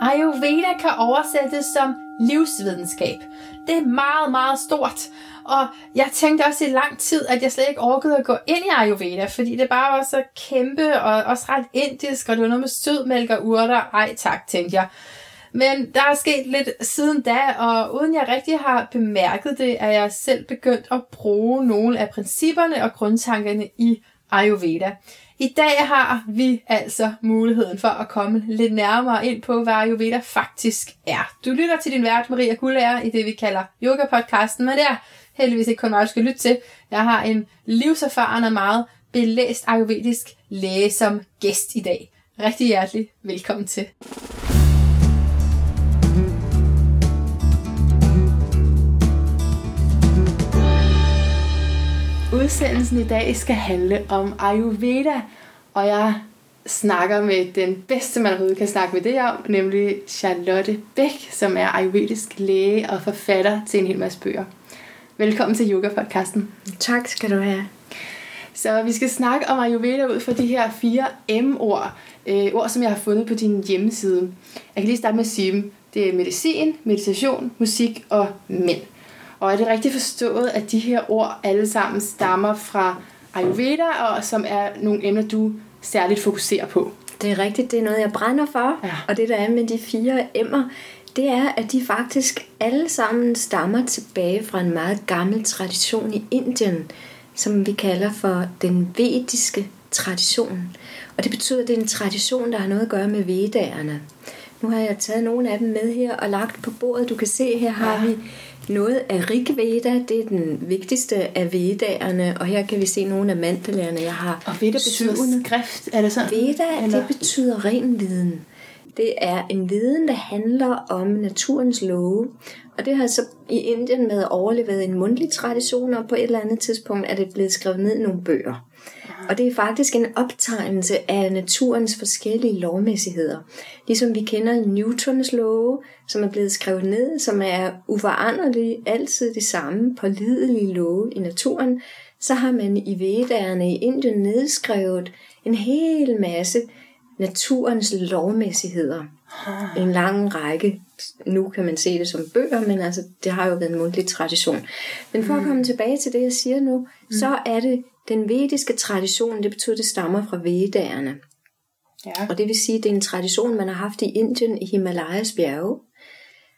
Ayurveda kan oversættes som livsvidenskab. Det er meget, meget stort. Og jeg tænkte også i lang tid, at jeg slet ikke orkede at gå ind i Ayurveda, fordi det bare var så kæmpe og også ret indisk, og det var noget med sødmælk og urter. Ej tak, tænkte jeg. Men der er sket lidt siden da, og uden jeg rigtig har bemærket det, er jeg selv begyndt at bruge nogle af principperne og grundtankerne i Ayurveda. I dag har vi altså muligheden for at komme lidt nærmere ind på, hvad Ayurveda faktisk er. Du lytter til din vært, Maria Gullager, i det vi kalder Yoga-podcasten, men det er heldigvis ikke kun mig, du skal lytte til. Jeg har en livserfaren og meget belæst ayurvedisk læge som gæst i dag. Rigtig hjertelig velkommen til. Udsendelsen i dag skal handle om Ayurveda, og jeg snakker med den bedste, man overhovedet kan snakke med det om, nemlig Charlotte Bæk, som er ayurvedisk læge og forfatter til en hel masse bøger. Velkommen til Yoga-podcasten. Tak skal du have. Så vi skal snakke om Ayurveda ud fra de her fire M-ord, øh, ord som jeg har fundet på din hjemmeside. Jeg kan lige starte med at sige dem. Det er medicin, meditation, musik og mænd. Og er det rigtigt forstået, at de her ord alle sammen stammer fra Ayurveda, og som er nogle emner, du særligt fokuserer på? Det er rigtigt, det er noget, jeg brænder for. Ja. Og det, der er med de fire emner, det er, at de faktisk alle sammen stammer tilbage fra en meget gammel tradition i Indien, som vi kalder for den vediske tradition. Og det betyder, at det er en tradition, der har noget at gøre med vedaerne. Nu har jeg taget nogle af dem med her og lagt på bordet. Du kan se, her har vi noget af Rigveda, det er den vigtigste af vedaerne, og her kan vi se nogle af mandalerne, jeg har. Og Veda betyder syvende. skrift, er det sådan? Veda, Eller? det betyder ren viden. Det er en viden, der handler om naturens love. Og det har så i Indien med overlevet en mundtlig tradition, og på et eller andet tidspunkt er det blevet skrevet ned i nogle bøger. Og det er faktisk en optegnelse af naturens forskellige lovmæssigheder. Ligesom vi kender Newtons love, som er blevet skrevet ned, som er uforanderlige, altid de samme pålidelige love i naturen, så har man i Vedderne i Indien nedskrevet en hel masse naturens lovmæssigheder. En lang række. Nu kan man se det som bøger, men altså, det har jo været en mundtlig tradition. Men for at komme tilbage til det, jeg siger nu, mm. så er det den vediske tradition, det betyder, det stammer fra vedderne. Ja. Og det vil sige, at det er en tradition, man har haft i Indien i Himalayas bjerge,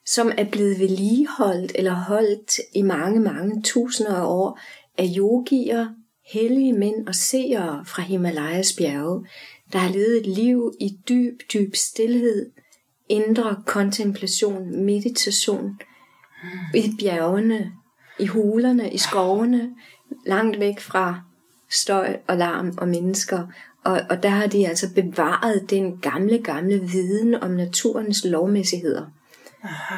som er blevet vedligeholdt eller holdt i mange, mange tusinder af år af yogier, hellige mænd og seere fra Himalayas bjerge, der har levet et liv i dyb, dyb stillhed, indre kontemplation, meditation, i bjergene, i hulerne, i skovene, langt væk fra støj og larm og mennesker. Og, og der har de altså bevaret den gamle, gamle viden om naturens lovmæssigheder. Aha.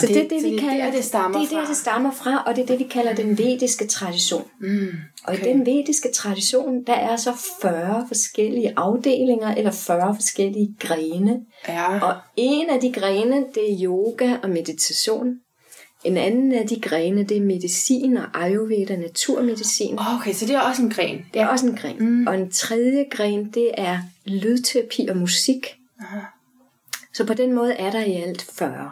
Så det, det er det, vi det, kalder, det, det, stammer det er det, det stammer fra, og det er det, vi kalder den vediske tradition. Mm, okay. Og i den vediske tradition, der er så 40 forskellige afdelinger, eller 40 forskellige grene. Ja. Og en af de grene, det er yoga og meditation. En anden af de grene, det er medicin og ayurveda, naturmedicin. Okay, så det er også en gren. Det er også en gren. Mm. Og en tredje gren, det er lydterapi og musik. Aha. Så på den måde er der i alt 40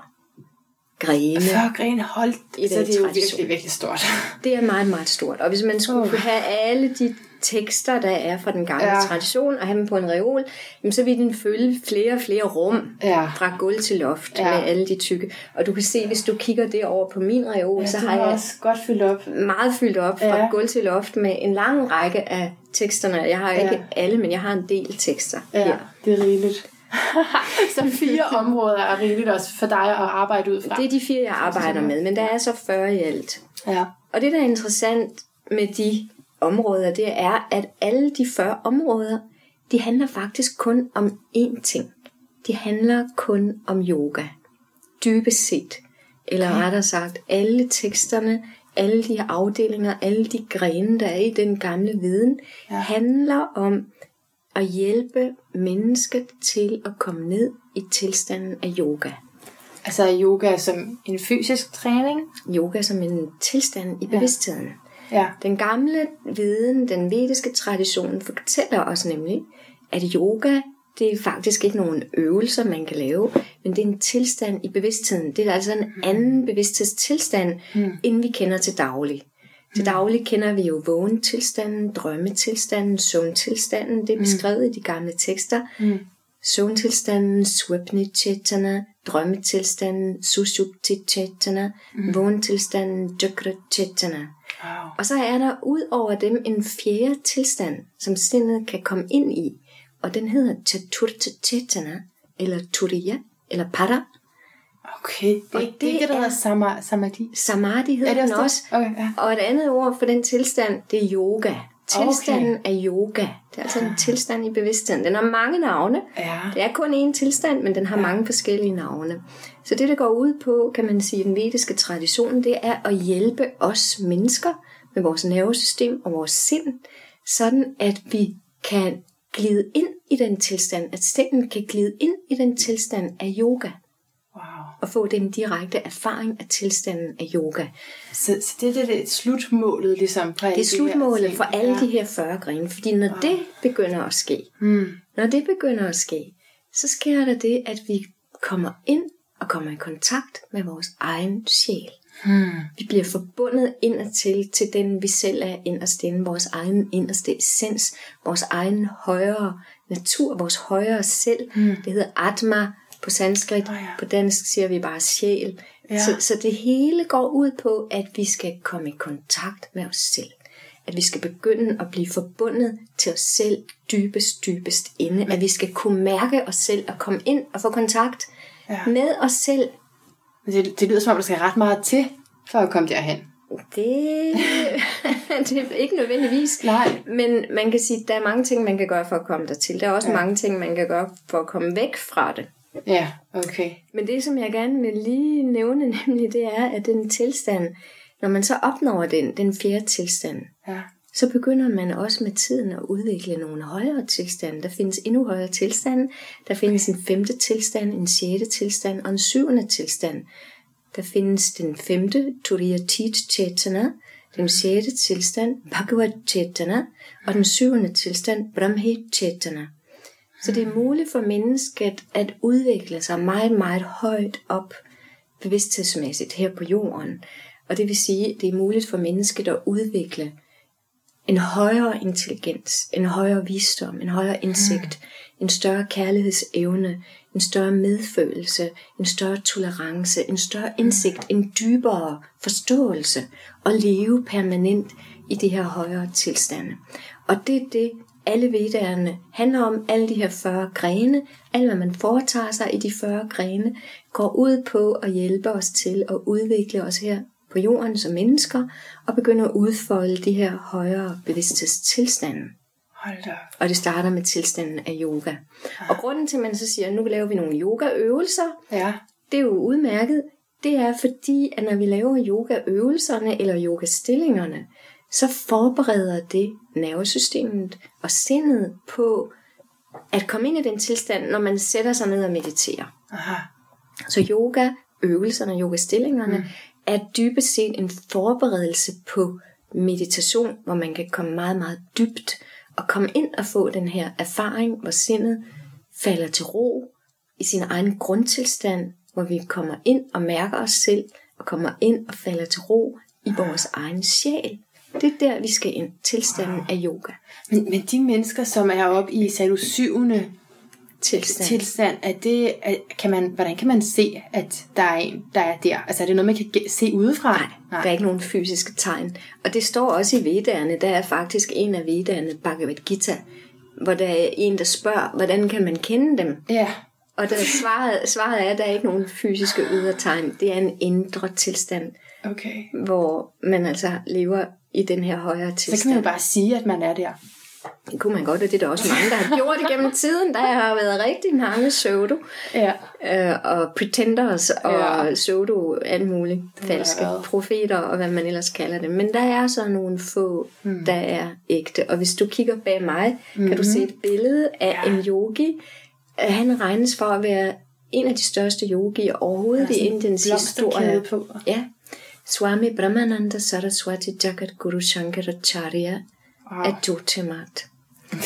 grene. 40 grene holdt, i så det er jo virkelig, virkelig stort. Det er meget, meget stort. Og hvis man skulle uh. have alle de tekster, der er fra den gamle ja. tradition, og have dem på en reol, så vil den følge flere og flere rum ja. fra gulv til loft ja. med alle de tykke. Og du kan se, hvis du kigger derover på min reol, ja, så har jeg også godt fyldt op. meget fyldt op fra ja. gulv til loft med en lang række af teksterne. Jeg har ikke ja. alle, men jeg har en del tekster ja, her. det er rigeligt. så fire områder er rigeligt også for dig at arbejde ud fra. Det er de fire, jeg arbejder med, men der er så 40 i alt. Ja. Og det, der er interessant med de områder, det er, at alle de 40 områder, de handler faktisk kun om én ting. De handler kun om yoga. Dybest set. Eller okay. rettere sagt, alle teksterne, alle de afdelinger, alle de grene, der er i den gamle viden, ja. handler om at hjælpe mennesket til at komme ned i tilstanden af yoga. Altså yoga som en fysisk træning? Yoga som en tilstand i bevidstheden. Ja. Ja. Den gamle viden, den vediske tradition, fortæller os nemlig, at yoga, det er faktisk ikke nogen øvelser, man kan lave, men det er en tilstand i bevidstheden. Det er altså en anden bevidsthedstilstand, mm. end vi kender til daglig. Til daglig kender vi jo vågentilstanden, drømmetilstanden, søvntilstanden. Det er beskrevet i de gamle tekster. Mm. Søvntilstanden, swapni chetana, drømmetilstanden, sushupti chetana, mm. vågentilstanden, jakra chetana. Wow. Og så er der ud over dem en fjerde tilstand, som sindet kan komme ind i. Og den hedder Chaturta Chetana, eller Turiya, eller Para. Okay, det er Og det, det det, der er- hedder sama, samadhi. Samadhi hedder Er det den også også. det? Okay, ja. Og et andet ord for den tilstand, det er yoga. Tilstanden okay. er yoga. Det er altså en tilstand i bevidstheden. Den har mange navne. Ja. Det er kun én tilstand, men den har mange forskellige navne. Så det, det går ud på, kan man sige, den vediske tradition, det er at hjælpe os mennesker med vores nervesystem og vores sind, sådan at vi kan glide ind i den tilstand, at sindet kan glide ind i den tilstand af yoga, Wow. og få den direkte erfaring af tilstanden af yoga. Så, så det er det, det er slutmålet ligesom på Det er slutmålet for alle de her 40 grene, fordi når det begynder at ske, Mm. når det begynder at ske, så sker der det, at vi kommer ind og kommer i kontakt med vores egen sjæl. Hmm. Vi bliver forbundet indadtil til den, vi selv er inderst inde, vores egen inderste essens, vores egen højere natur, vores højere selv. Mm. Det hedder Atma på sanskrit. Åh, ja. På dansk siger vi bare sjæl. Ja. Så, så det hele går ud på, at vi skal komme i kontakt med os selv. At vi skal begynde at blive forbundet til os selv dybest, dybest inde. At vi skal kunne mærke os selv og komme ind og få kontakt Ja. med os selv Men Det, det lyder som om, der skal ret meget til, for at komme derhen. Det, det er ikke nødvendigvis. Nej. Men man kan sige, at der er mange ting, man kan gøre for at komme dertil. Der er også ja. mange ting, man kan gøre for at komme væk fra det. Ja, okay. Men det, som jeg gerne vil lige nævne, nemlig det er, at den tilstand, når man så opnår den, den fjerde tilstand, Ja. så begynder man også med tiden at udvikle nogle højere tilstande. Der findes endnu højere tilstande. Der findes en femte tilstand, en sjette tilstand og en syvende tilstand. Der findes den femte, Turiya Tit Chetana, den sjette tilstand, Bhagavad Chetana, og den syvende tilstand, Brahmi Chetana. Så det er muligt for mennesket at udvikle sig meget, meget højt op bevidsthedsmæssigt her på jorden. Og det vil sige, det er muligt for mennesket at udvikle en højere intelligens, en højere visdom, en højere indsigt, en større kærlighedsevne, en større medfølelse, en større tolerance, en større indsigt, en dybere forståelse og leve permanent i de her højere tilstande. Og det er det, alle vedderne handler om, alle de her 40 grene, alt hvad man foretager sig i de 40 grene, går ud på at hjælpe os til at udvikle os her på jorden som mennesker, og begynde at udfolde de her højere bevidsthedstilstande. Hold da. Og det starter med tilstanden af yoga. Og grunden til, at man så siger, at nu laver vi nogle yogaøvelser, Ja. det er jo udmærket. Det er fordi, at når vi laver yogaøvelserne eller yogastillingerne, så forbereder det nervesystemet og sindet på at komme ind i den tilstand, når man sætter sig ned og mediterer. Aha. Så yoga, øvelserne, yogastillingerne, mm. er dybest set en forberedelse på meditation, hvor man kan komme meget, meget dybt og komme ind og få den her erfaring, hvor sindet falder til ro i sin egen grundtilstand, hvor vi kommer ind og mærker os selv, og kommer ind og falder til ro i vores egen sjæl. Det er der, vi skal ind. Tilstanden af yoga. Men, men de mennesker, som er oppe i, sagde du, syvende Tilstand. tilstand, er det, er, kan man, hvordan kan man se, at der er en, der er der? Altså er det noget, man kan se udefra? Nej, der er ikke nogen fysiske tegn. Og det står også i Vedderne. Der er faktisk en af Vedderne, Bhagavad Gita, hvor der er en, der spørger, hvordan kan man kende dem? Ja. Og der svaret, svaret er, at der er ikke nogen fysiske ydre tegn. Det er en indre tilstand, Okay. hvor man altså lever i den her højere tilstand. Så kan man jo bare sige, at man er der. Det kunne man godt, og det er der også mange, der har gjort igennem tiden. Der har været rigtig mange pseudo Ja. øh, og pretenders og Ja. ja. pseudo alt muligt falske været. profeter og hvad man ellers kalder det. Men der er så nogle få, mm. der er ægte. Og hvis du kigger bag mig, mm-hmm. kan du se et billede af Ja. ja. en yogi. Han regnes for at være en af de største yogier overhovedet i Indiens historie. på. Ja. Swami Brahmananda Saraswati Jagat Guru Shankaracharya Wow. af Jyotimat.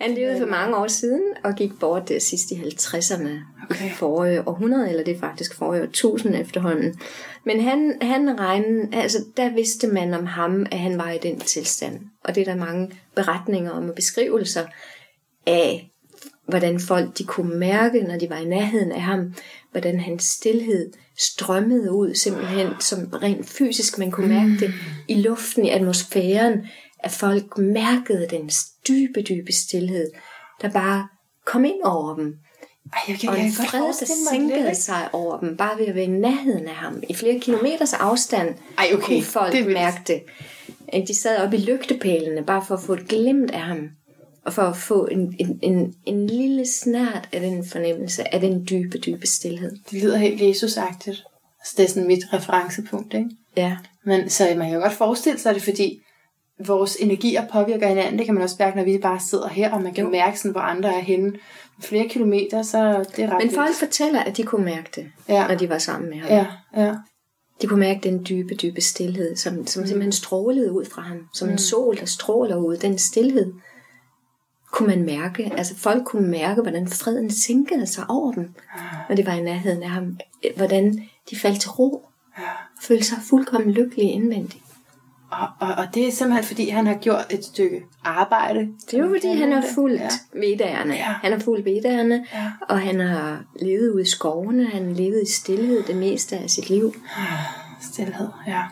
Han levede for mange år siden og gik bort der sidst i 50'erne Okay. forrige århundrede, eller det er faktisk forrige årtusind efterhånden. Men han, han regnede, altså der vidste man om ham, at han var i den tilstand. Og det er der mange beretninger om og beskrivelser af, hvordan folk de kunne mærke, når de var i nærheden af ham, hvordan hans stillhed strømmede ud simpelthen, som rent fysisk, man kunne mærke det i luften, i atmosfæren, at folk mærkede den dybe, dybe stillhed, der bare kom ind over dem. Ej, jeg kan, Og jeg en godt fred, der sænkede lidt. sig over dem, bare ved at være i nærheden af ham. I flere kilometers afstand Ej, okay, kunne folk det mærke det. De sad oppe i lygtepælene, bare for at få et glimt af ham. Og for at få en, en, en, en lille snært af den fornemmelse af den dybe, dybe stillhed. Det lyder helt Jesus-agtigt. Altså, det er sådan mit referencepunkt, ikke? Ja, Men så man kan jo godt forestille sig det, fordi vores energier påvirker hinanden. Det kan man også mærke, når vi bare sidder her, og man kan Jo. mærke, sådan, hvor andre er henne. Flere kilometer, så det er ret men folk vildt. fortæller, at de kunne mærke det, Ja. når de var sammen med ham. Ja, ja. De kunne mærke den dybe, dybe stillhed, som, som simpelthen strålede ud fra ham. Som en sol, der stråler ud. Den stillhed kunne man mærke. Altså folk kunne mærke, hvordan freden sænkede sig over dem, når de var i nærheden af ham. Hvordan de faldt til ro. Følte sig fuldkommen lykkelige indvendigt. Og, og, og det er simpelthen, fordi han har gjort et stykke arbejde. Det er jo fordi, han har fulgt Ja. Han har fulgt vedderne, Ja. og han har levet ude i skovene. Han har levet i stillhed det meste af sit liv. Stilhed, ja.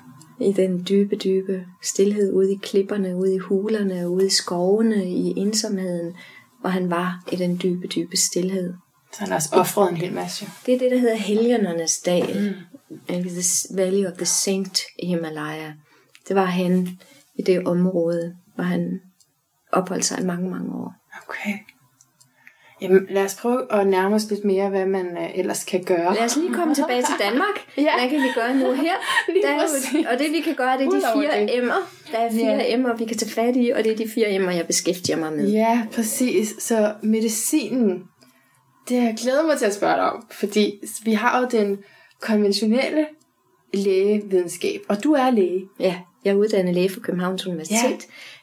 I den dybe, dybe stillhed ude i klipperne, ude i hulerne, ude i skovene, i ensomheden, hvor han var i den dybe, dybe stillhed. Så han har også offret en hel masse. Det er det, der hedder helgenernes dal. Mm. The Valley of the Saint i Himalaya. Det var han i det område, hvor han opholdt sig i mange, mange år. Okay. Jamen, lad os prøve at nærme os lidt mere, hvad man uh, ellers kan gøre. Lad os lige komme tilbage til Danmark. Ja. Hvad kan vi gøre nu her? Der er jo, og det vi kan gøre, det er de fire emner. Der er fire Ja. emner, vi kan tage fat i, og det er de fire emner, jeg beskæftiger mig med. Ja, præcis. Så medicinen, det har jeg glædet mig til at spørge dig om, fordi vi har jo den konventionelle lægevidenskab, og du er læge. Ja, jeg er uddannet læge fra Københavns Universitet. Ja.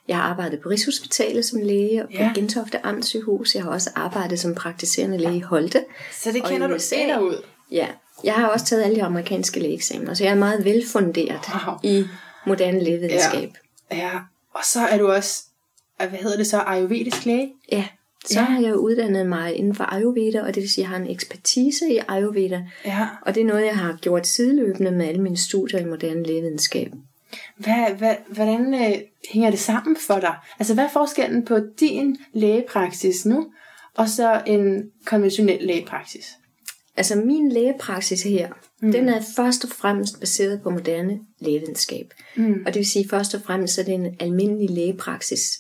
Ja. Jeg har arbejdet på Rigshospitalet som læge og på Ja. ja. Gentofte Amtssygehus. Jeg har også arbejdet som praktiserende læge i Holte. Så det kender du USA. ind og ud. Ja, jeg har også taget alle de amerikanske lægeeksamener, så jeg er meget velfunderet Wow. i moderne lægevidenskab. Ja, og så er du også, hvad hedder det så, ayurvedisk læge? Ja. ja. Så Ja. har jeg uddannet mig inden for Ayurveda, og det vil sige, at jeg har en ekspertise i Ayurveda. Ja. Og det er noget, jeg har gjort sideløbende med alle mine studier i moderne lægevidenskab. Hvad, hvad, hvordan øh, hænger det sammen for dig? Altså, hvad er forskellen på din lægepraksis nu, og så en konventionel lægepraksis? Altså min lægepraksis her, mm. den er først og fremmest baseret på moderne lægevidenskab. Mm. Og det vil sige, først og fremmest er det en almindelig lægepraksis.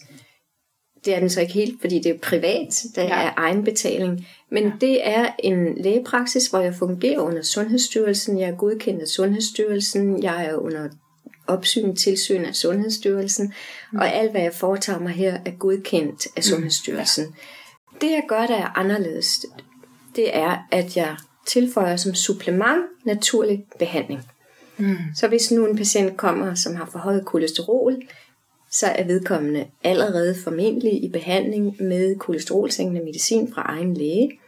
Det er den så ikke helt, fordi det er privat, der ja. er egenbetaling. Men ja. det er en lægepraksis, hvor jeg fungerer under Sundhedsstyrelsen. Jeg er godkendt af Sundhedsstyrelsen. Jeg er under opsyn, tilsyn af Sundhedsstyrelsen. Mm. Og alt, hvad jeg foretager mig her, er godkendt af Sundhedsstyrelsen. Mm. Ja. Det, jeg gør, der er anderledes, det er, at jeg tilføjer som supplement naturlig behandling. Mm. Så hvis nu en patient kommer, som har forhøjet kolesterol, så er vedkommende allerede formentlig i behandling med kolesterolsænkende medicin fra egen læge.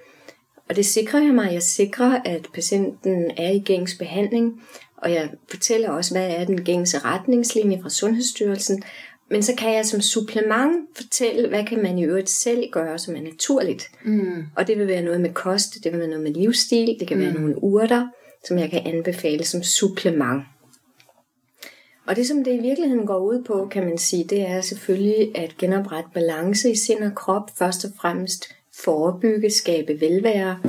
Og det sikrer jeg mig. Jeg sikrer, at patienten er i gængs behandling, og jeg fortæller også, hvad er den gængse retningslinje fra Sundhedsstyrelsen. Men så kan jeg som supplement fortælle, hvad kan man i øvrigt selv gøre, som er naturligt. Mm. Og det vil være noget med kost, det vil være noget med livsstil, det kan mm. være nogle urter, som jeg kan anbefale som supplement. Og det, som det i virkeligheden går ud på, kan man sige, det er selvfølgelig at genoprette balance i sind og krop, først og fremmest forebygge, skabe velvære,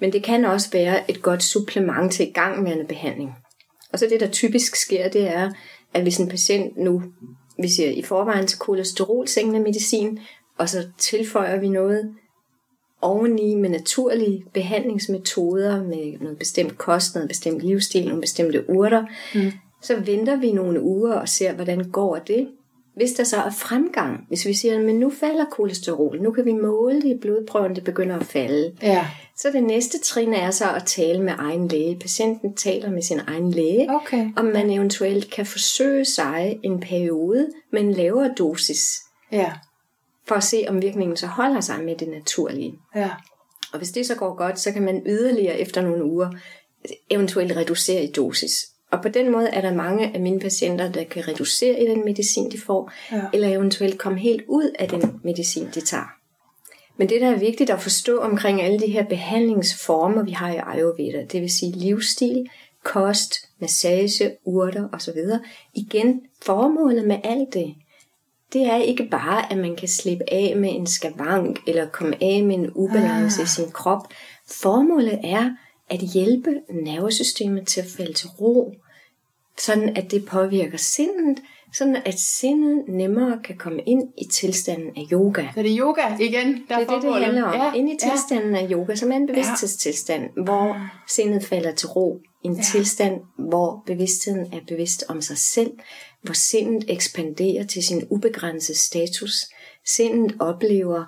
men det kan også være et godt supplement til igangværende behandling. Og så det, der typisk sker, det er, at hvis en patient nu, vi siger i forvejen til kolesterolsænkende medicin, og så tilføjer vi noget oveni med naturlige behandlingsmetoder, med noget bestemt kost, noget bestemt livsstil, nogle bestemte urter, mm. så venter vi nogle uger og ser, hvordan går det. Hvis der så er fremgang, hvis vi siger, men nu falder kolesterol, nu kan vi måle det i blodprøven, det begynder at falde. Ja. Så det næste trin er så at tale med egen læge. Patienten taler med sin egen læge, Okay. om man eventuelt kan forsøge sig en periode med en lavere dosis Ja. for at se, om virkningen så holder sig med det naturlige. Ja. Og hvis det så går godt, så kan man yderligere efter nogle uger eventuelt reducere i dosis. Og på den måde er der mange af mine patienter, der kan reducere i den medicin, de får, Ja. eller eventuelt komme helt ud af den medicin, de tager. Men det, der er vigtigt at forstå omkring alle de her behandlingsformer, vi har i Ayurveda, det vil sige livsstil, kost, massage, urter osv. Igen, formålet med alt det, det er ikke bare, at man kan slippe af med en skavank, eller komme af med en ubalance ah. i sin krop. Formålet er at hjælpe nervesystemet til at falde til ro, sådan at det påvirker sindet, sådan at sindet nemmere kan komme ind i tilstanden af yoga. Så det er yoga igen, der Det er det, det handler om. Ja, Ja, Ind i tilstanden af yoga, som er en bevidsthedstilstand, hvor sindet falder til ro. En Ja. tilstand, hvor bevidstheden er bevidst om sig selv, hvor sindet ekspanderer til sin ubegrænsede status. Sindet oplever,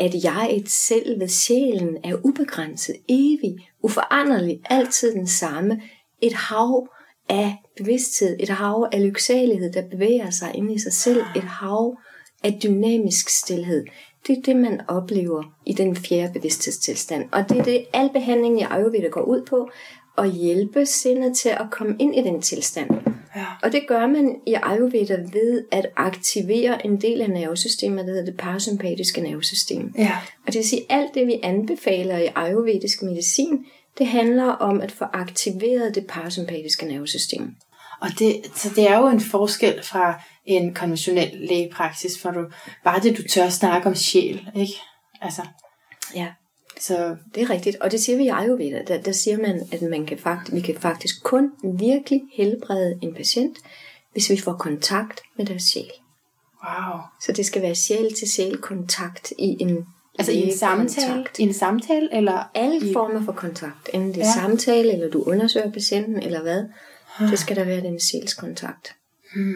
at jeg et selv ved sjælen er ubegrænset, evig, uforanderlig, altid den samme. Et hav af bevidsthed, et hav af lyksalighed, der bevæger sig ind i sig selv, et hav af dynamisk stillhed. Det er det, man oplever i den fjerde bevidsthedstilstand. Og det er det, al behandling i Ayurveda går ud på, at hjælpe sindet til at komme ind i den tilstand. Ja. Og det gør man i Ayurveda ved at aktivere en del af nervesystemet, der hedder det parasympatiske nervesystem. ja. Og det vil sige, at alt det, vi anbefaler i ayurvedisk medicin, det handler om at få aktiveret det parasympatiske nervesystem. Og det, så det er jo en forskel fra en konventionel lægepraksis, for du, bare det, du tør snakke om sjæl, ikke? Altså, Ja, så det er rigtigt. Og det siger vi i Ayurveda. Der, der siger man, at man kan fakt, vi kan faktisk kun virkelig helbrede en patient, hvis vi får kontakt med deres sjæl. wow. Så det skal være sjæl til sjæl kontakt i en Altså i en samtale, i en samtale, eller Alle i, former for kontakt. Enten det er Ja. samtale, eller du undersøger patienten, eller hvad. Så skal der være den sjælskontakt. Hmm.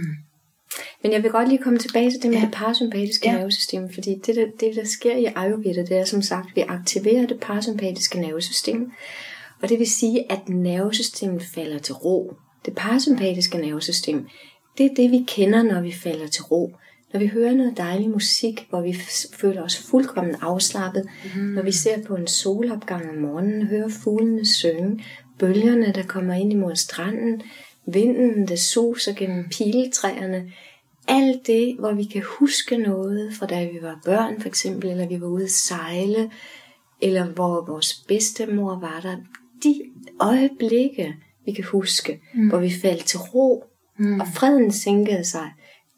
Men jeg vil godt lige komme tilbage til det med Ja. det parasympatiske Ja. ja. nervesystem, fordi det der, det, der sker i Ayurveda, det er som sagt, at vi aktiverer det parasympatiske nervesystem, og det vil sige, at nervesystemet falder til ro. Det parasympatiske nervesystem, det er det, vi kender, når vi falder til ro. Når vi hører noget dejlig musik, hvor vi føler os fuldkommen afslappet, mm. når vi ser på en solopgang om morgenen, hører fuglene synge, bølgerne, der kommer ind imod stranden, vinden, der suser gennem piletræerne, alt det, hvor vi kan huske noget fra da vi var børn for eksempel, eller vi var ude at sejle, eller hvor vores bedstemor var der. De øjeblikke, vi kan huske, mm. hvor vi faldt til ro, mm. og freden sænkede sig.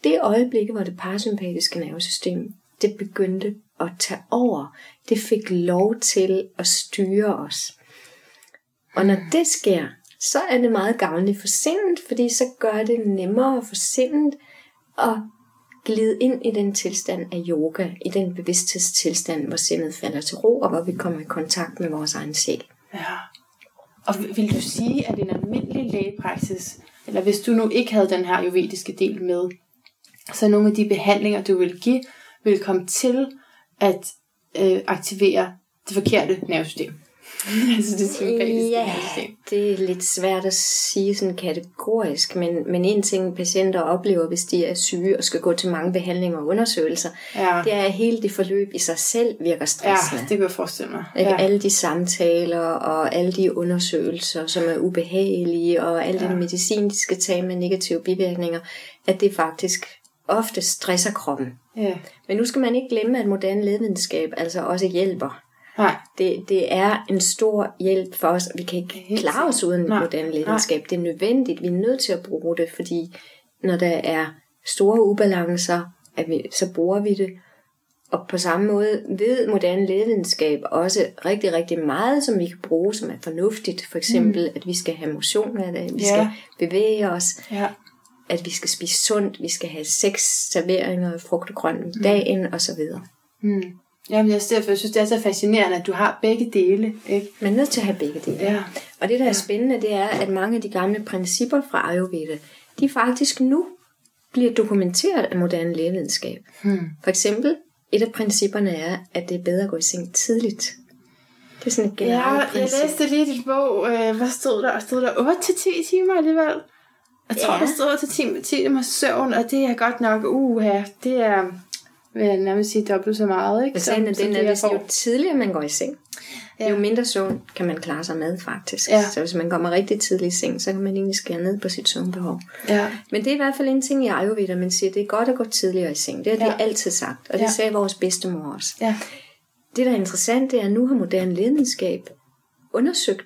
Det øjeblikke, hvor det parasympatiske nervesystem, det begyndte at tage over. Det fik lov til at styre os. Og når det sker, så er det meget gavnligt for sindet, fordi så gør det nemmere for sindet at glide ind i den tilstand af yoga, i den bevidsthedstilstand, hvor sindet falder til ro, og hvor vi kommer i kontakt med vores egen sjæl. Ja. Og vil- du sige, at en almindelig lægepraksis, eller hvis du nu ikke havde den her juridiske del med, så nogle af de behandlinger, du vil give, vil komme til at øh, aktivere det forkerte nervesystem. altså det sympatiske Ja, nervesystem. det er lidt svært at sige sådan kategorisk, men, men en ting patienter oplever, hvis de er syge og skal gå til mange behandlinger og undersøgelser, Ja. det er, at hele det forløb i sig selv virker Ja, stressende. det kan jeg forestille mig. Ikke? Ja. Alle de samtaler og alle de undersøgelser, som er ubehagelige, og al den medicin, de skal tage med negative bivirkninger, at det faktisk ofte stresser kroppen. ja. Men nu skal man ikke glemme, at moderne lægevidenskab altså også hjælper. Nej. Det, det er en stor hjælp for os. Vi kan ikke Helt klare os uden Nej. moderne lægevidenskab. Det er nødvendigt. Vi er nødt til at bruge det, fordi når der er store ubalancer, at vi, så bruger vi det. Og på samme måde ved moderne lægevidenskab også rigtig, rigtig meget, som vi kan bruge, som er fornuftigt. For eksempel, mm. at vi skal have motion hver dag, vi Ja. skal bevæge os, Ja. At vi skal spise sundt, vi skal have seks serveringer af frugt og grønt om dagen, og så videre. Hmm. Jamen, jeg, derfor, jeg synes, det er så fascinerende, at du har begge dele. Ikke? Man er nødt til at have begge dele. Ja. Og det, der er spændende, det er, at mange af de gamle principper fra Ayurveda, de faktisk nu bliver dokumenteret af moderne lægevidenskab. Hmm. For eksempel, et af principperne er, at det er bedre at gå i seng tidligt. Det er sådan et Ja, generelt jeg princip. læste lige dit bog. Øh, hvad stod der? Stod der 8-10 timer alligevel? Jeg tror, Ja. der stod 8-10 timer søvn, og det er godt nok, uh, ja, det er... vil jeg nærmest sige dobbelt så meget. Ikke? Sagen er den, at hvis jo tidligere man går i seng, Ja. jo mindre søvn kan man klare sig med faktisk. Ja. Så hvis man kommer rigtig tidligt i seng, så kan man egentlig skære ned på sit søvnbehov. Ja. Men det er i hvert fald en ting i Ayurveda, man siger, det er godt at gå tidligere i seng. Det har de Ja. altid sagt, og det Ja. sagde vores bedstemor også. Ja. Det, der er interessant, det er, at nu har moderne videnskab undersøgt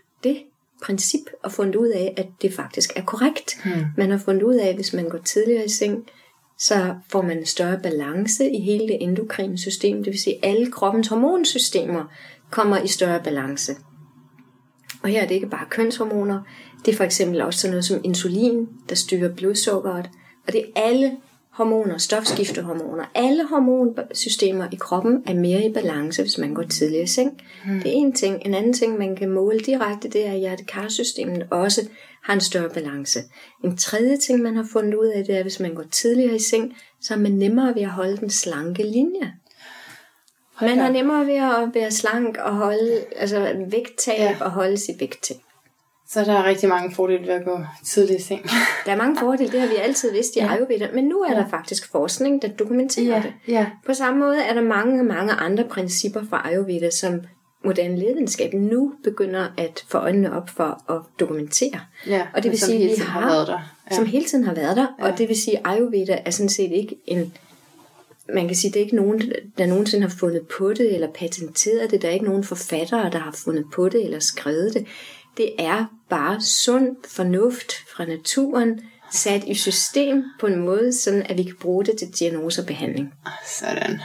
princip og fundet ud af, at det faktisk er korrekt. Hmm. Man har fundet ud af, at hvis man går tidligere i seng, så får man en større balance i hele det endokrine system. Det vil sige, at alle kroppens hormonsystemer kommer i større balance. Og her er det ikke bare kønshormoner, det er for eksempel også sådan noget som insulin, der styrer blodsukkeret. Og det er alle hormoner, stofskiftehormoner. Alle hormonsystemer i kroppen er mere i balance, hvis man går tidligere i seng. Mm. Det er en ting. En anden ting, man kan måle direkte, det er, at hjertekarsystemet også har en større balance. En tredje ting, man har fundet ud af, det er, at hvis man går tidligere i seng, så er man nemmere ved at holde den slanke linje. Man da har nemmere ved at være slank og holde, altså vægttab Ja. og holde sit vægttab. Så der er rigtig mange fordele ved at gå tidligt i seng. Der er mange fordele, det har vi altid vidst i Ja. ja. Ayurveda, men nu er der faktisk forskning, der dokumenterer Ja, det. ja. På samme måde er der mange, mange andre principper fra Ayurveda, som moderne videnskab nu begynder at få øjnene op for at dokumentere. Ja, og det vil sige, at vi har, har været der. Ja. som hele tiden har været der, ja. Ja. og det vil sige, at Ayurveda er sådan set ikke en man kan sige, det er ikke nogen, der nogensinde har fundet på det, eller patenteret det. Der er ikke nogen forfattere, der har fundet på det, eller skrevet det. Det er bare sund fornuft fra naturen, sat i system på en måde, sådan at vi kan bruge det til diagnose og behandling. Sådan.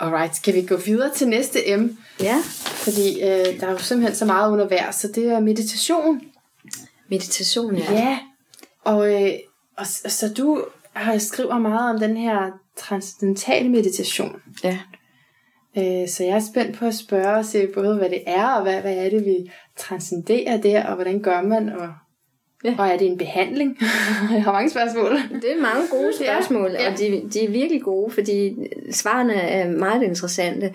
Alright, skal vi gå videre til næste M? Ja, Fordi øh, der er jo simpelthen så meget univers, så det er meditation. meditation, ja. Ja. Og, øh, og, så du har skriver meget om den her transcendentale meditation. ja. Øh, så jeg er spændt på at spørge og se både, hvad det er, og hvad, hvad er det, vi transcenderer der, og hvordan gør man, og, Ja. og er det en behandling? jeg har mange spørgsmål. Det er mange gode spørgsmål, ja. og de, de er virkelig gode, fordi svarene er meget interessante.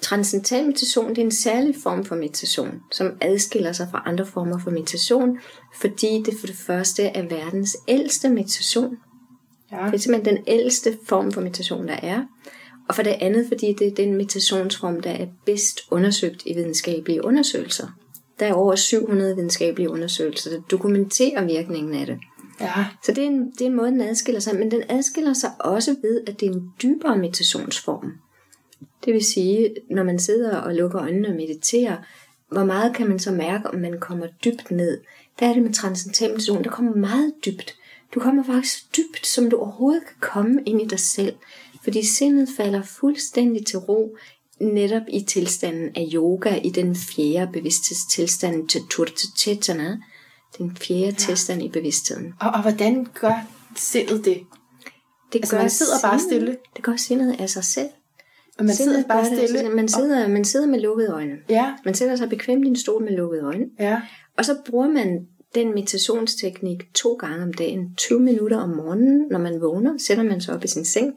Transcendental meditation det er en særlig form for meditation, som adskiller sig fra andre former for meditation, fordi det for det første er verdens ældste meditation. Ja. Det er simpelthen den ældste form for meditation, der er. Og for det andet, fordi det er den meditationsform, der er bedst undersøgt i videnskabelige undersøgelser. Der er over 700 videnskabelige undersøgelser, der dokumenterer virkningen af det. ja. Så det er, en, det er en måde, den adskiller sig, men den adskiller sig også ved, at det er en dybere meditationsform. Det vil sige, når man sidder og lukker øjnene og mediterer, hvor meget kan man så mærke, om man kommer dybt ned? Der er det med transcendental meditation, der kommer meget dybt. Du kommer faktisk dybt, som du overhovedet kan komme ind i dig selv. Fordi sindet falder fuldstændig til ro, netop i tilstanden af yoga, i den fjerde bevidsthedstilstand, Chaturta Chetana, den fjerde ja. tilstand i bevidstheden. Og, og hvordan gør sindet det? Det Altså, man sidder bare sindet- stille? Det gør sindet af sig selv. Og man sidder Sindet bare gør det af sig stille? selv. Man sidder, man sidder med lukkede øjne. Ja, Man sætter sig bekvemt i en stol med lukkede øjne. ja. Og så bruger man den meditationsteknik to gange om dagen. 20 minutter om morgenen, når man vågner, sætter man sig op i sin seng.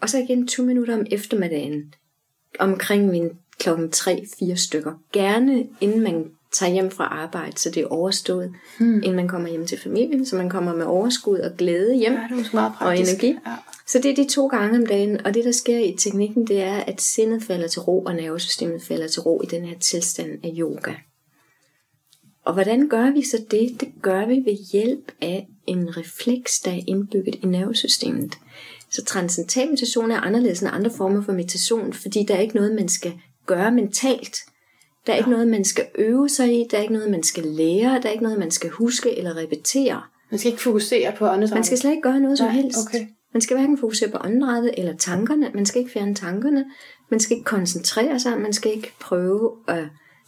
Og så igen 20 minutter om eftermiddagen. Omkring min klokken 3-4 stykker. Gerne inden man tager hjem fra arbejde, så det er overstået. Hmm. Inden man kommer hjem til familien, så man kommer med overskud og glæde hjem. Ja, det er meget og energi. Ja. Så det er de to gange om dagen, og det der sker i teknikken, det er, at sindet falder til ro, og nervesystemet falder til ro i den her tilstand af yoga. Og hvordan gør vi så det? Det gør vi ved hjælp af en refleks, der er indbygget i nervesystemet. Så transcendental meditation er anderledes end andre former for meditation, fordi der er ikke noget, man skal gøre mentalt. Der er ikke noget, man skal øve sig i, der er ikke noget, man skal lære, der er ikke noget, man skal huske eller repetere. Man skal ikke fokusere på åndedrættet. Man skal slet ikke gøre noget som Nej, helst. okay. Man skal hverken fokusere på åndedrættet eller tankerne. Man skal ikke fjerne tankerne. Man skal ikke koncentrere sig. Man skal ikke prøve at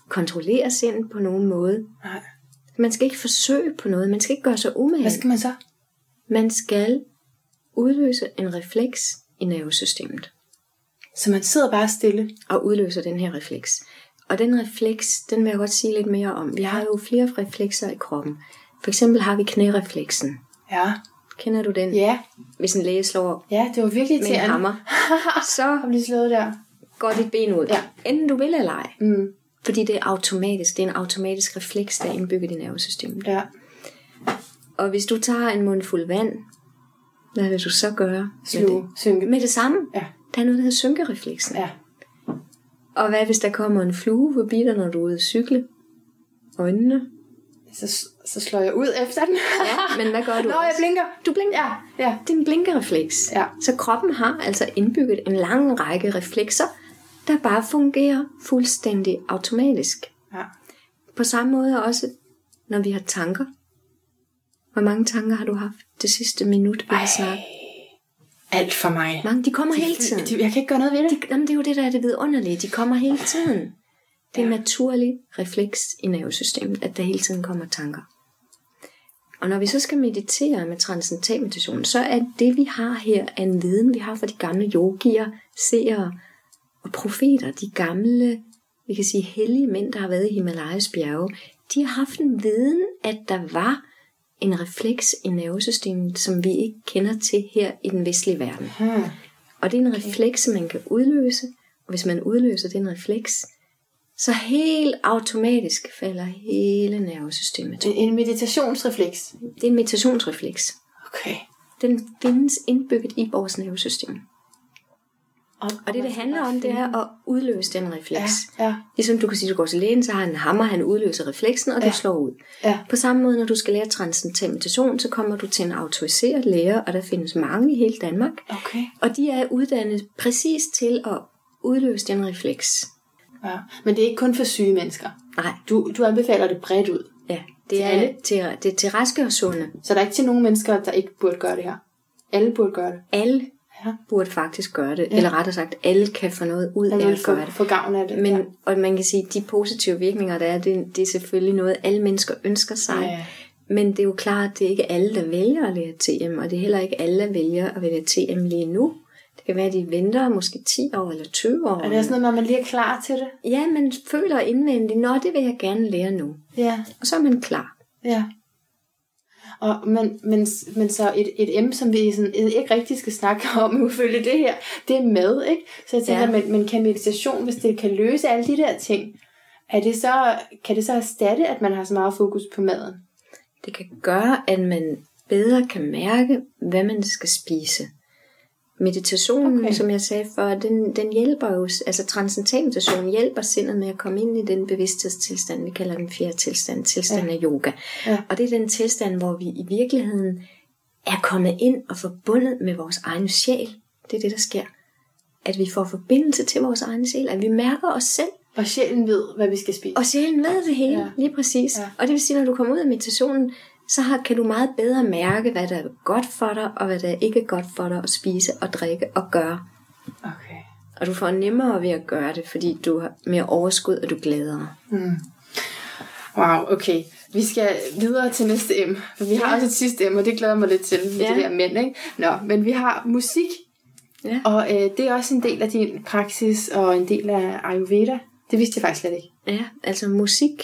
kontrollere sindet på nogen måde. Nej. Man skal ikke forsøge på noget. Man skal ikke gøre sig umage. Hvad skal man så? Man skal udløse en refleks i nervesystemet. Så man sidder bare stille. Og udløser den her refleks. Og den refleks, den vil jeg godt sige lidt mere om. Vi har jo flere reflekser i kroppen. For eksempel har vi knærefleksen. Ja. Kender du den? Ja. Hvis en læge slår Ja, det var virkelig med en hammer, så lige slået der. går dit ben ud. Ja. Enten du vil eller ej. Mm. Fordi det er automatisk. Det er en automatisk refleks, der er indbygget i nervesystemet. Ja. Og hvis du tager en mundfuld vand, hvad vil du så gøre? med Sluge. det? Synke. Med det samme. Ja. Der er noget, der hedder synkerefleksen. Ja. Og hvad hvis der kommer en flue forbi dig, når du er ude at cykle? Øjnene. Så, så slår jeg ud efter den. Ja, men hvad gør du Nå, jeg også? blinker. Du blinker. Ja, ja. Det er en blinkerefleks. Ja. Så kroppen har altså indbygget en lang række reflekser, der bare fungerer fuldstændig automatisk. ja. På samme måde også, når vi har tanker. Hvor mange tanker har du haft det sidste minut, vi har snakket? Alt for mig. Mange, de kommer hele tiden. De, jeg kan ikke gøre noget ved det. De, jamen, det er jo det, der er det vidunderlige. De kommer hele tiden. Det er en naturlig refleks i nervesystemet, at der hele tiden kommer tanker. Og når vi så skal meditere med transcendental meditation, så er det, vi har her, en viden, vi har fra de gamle yogier, seere og profeter, de gamle, vi kan sige, hellige mænd, der har været i Himalayas bjerge, de har haft en viden, at der var en refleks i nervesystemet, som vi ikke kender til her i den vestlige verden. Hmm. Og det er en refleks, som man kan udløse. Og hvis man udløser den refleks, så helt automatisk falder hele nervesystemet. En, en meditationsrefleks. Det er en meditationsrefleks. Okay. Den findes indbygget i vores nervesystem. Og, Og det, det handler om, det er at udløse den refleks. Ja, ja. Ligesom du kan sige, at du går til lægen, så har han en hammer, han udløser refleksen, og du Ja. slår ud. Ja. På samme måde, når du skal lære transcendental meditation, så kommer du til en autoriseret lærer, og der findes mange i hele Danmark. Okay. Og de er uddannet præcis til at udløse den refleks. Ja. Men det er ikke kun for syge mennesker. Nej, Du, du anbefaler det bredt ud. ja, det Til er, alle? til, det er til raske og sunde. Så der er ikke til nogen mennesker, der ikke burde gøre det her. Alle burde gøre det. Alle Ja. burde faktisk gøre det. Ja. Eller rettere sagt, alle kan få noget ud Alle af at gøre det. få gavn af det. Men, ja. og man kan sige, at de positive virkninger, der er, det, det er selvfølgelig noget, alle mennesker ønsker sig. Ja. Men det er jo klart, at det er ikke alle, der vælger at lære TM, og det er heller ikke alle, der vælger at vælge TM lige nu. Det kan være, at de venter måske 10 år eller 20 år. Er det også noget at man lige er klar til det? Ja, man føler indvendigt, nå, det vil jeg gerne lære nu. Ja. Og så er man klar. Ja. Og, men, men, men så et, et emne, som vi sådan, ikke rigtig skal snakke om ifølge det her, det er mad, ikke? Så jeg tænker, Ja. ja. men, men kan meditation, hvis det kan løse alle de der ting, er det så, kan det så erstatte, at man har så meget fokus på maden? Det kan gøre, at man bedre kan mærke, hvad man skal spise. Meditationen, okay. Som jeg sagde før, den, den hjælper jo, altså transcendental meditation hjælper sindet med at komme ind i den bevidsthedstilstand, vi kalder den fjerde tilstand, tilstand Ja. af yoga. Ja. Og det er den tilstand, hvor vi i virkeligheden er kommet ind og forbundet med vores egen sjæl. Det er det, der sker. At vi får forbindelse til vores egen sjæl, at vi mærker os selv, Og sjælen ved, hvad vi skal spise. og sjælen ved det hele, ja. Lige præcis. Ja. Og det vil sige, når du kommer ud af meditationen, så har, kan du meget bedre mærke, hvad der er godt for dig, og hvad der er ikke er godt for dig at spise og drikke og gøre. Okay. Og du får nemmere ved at gøre det, fordi du har mere overskud, og du glæder dig. Wow, okay. Vi skal videre til næste emne, for vi har Ja. også et sidste emne, og det glæder mig lidt til, ja. det her mænd, ikke? Nå, men vi har musik, Ja. og øh, det er også en del af din praksis, og en del af Ayurveda. Det vidste jeg faktisk slet ikke. Ja, altså musik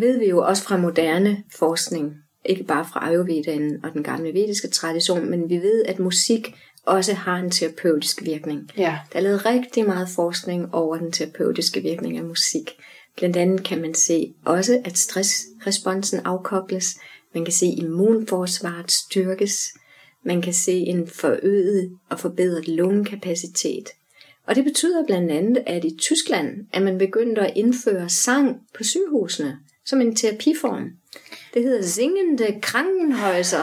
ved vi jo også fra moderne forskning, ikke bare fra Ayurvedaen og den gamle vediske tradition, men vi ved, at musik også har en terapeutisk virkning. Ja. Der er lavet rigtig meget forskning over den terapeutiske virkning af musik. Blandt andet kan man se også, at stressresponsen afkobles. Man kan se, at immunforsvaret styrkes. Man kan se en forøget og forbedret lungekapacitet. Og det betyder blandt andet, at i Tyskland er man begyndt at indføre sang på sygehusene som en terapiform. Det hedder Singende Krankenhøjser.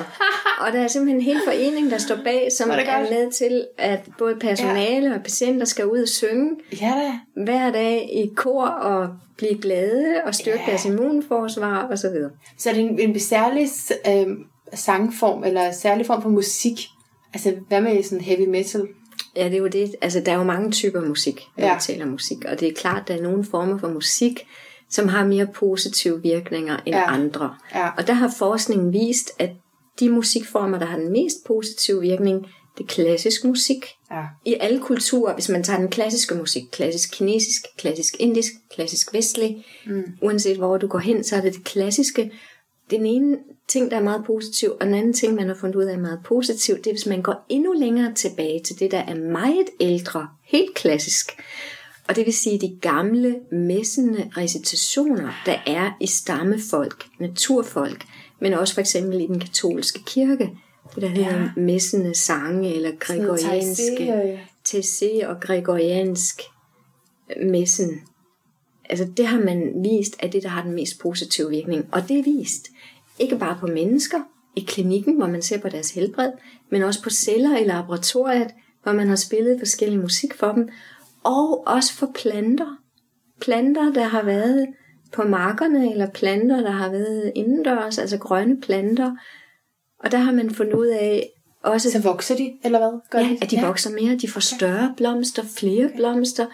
og der er simpelthen en hel forening, der står bag, som er er med til, at både personale ja. og patienter skal ud og synge Ja da. hver dag i kor og blive glade og styrke Ja. deres immunforsvar osv. Så er det en, en særlig øh, sangform, eller særlig form for musik? Altså, hvad med sådan heavy metal? Ja, det er jo det. Altså, der er jo mange typer musik, når ja. vi taler musik. Og det er klart, at der er nogle former for musik, som har mere positive virkninger end Ja. andre. Ja. Og der har forskningen vist, at de musikformer, der har den mest positive virkning, det er klassisk musik. Ja. I alle kulturer, hvis man tager den klassiske musik, klassisk kinesisk, klassisk indisk, klassisk vestlig, mm. uanset hvor du går hen, så er det det klassiske. Den ene ting, der er meget positiv, og den anden ting, man har fundet ud af er meget positiv, det er, hvis man går endnu længere tilbage til det, der er meget ældre, helt klassisk. Og det vil sige de gamle messende recitationer, der er i stammefolk, naturfolk, men også for eksempel i den katolske kirke. Det der hedder ja. messende sange eller gregorianske. Taizé, øh, TC og gregoriansk messen, altså det har man vist, at det, der har den mest positive virkning. Og det er vist ikke bare på mennesker i klinikken, hvor man ser på deres helbred, men også på celler i laboratoriet, hvor man har spillet forskellig musik for dem, og også for planter. Planter, der har været på markerne, eller planter, der har været indendørs, altså grønne planter. Og der har man fundet ud af, også, Så vokser de, eller hvad? Gør ja, at de ja. vokser mere, de får større blomster, flere blomster,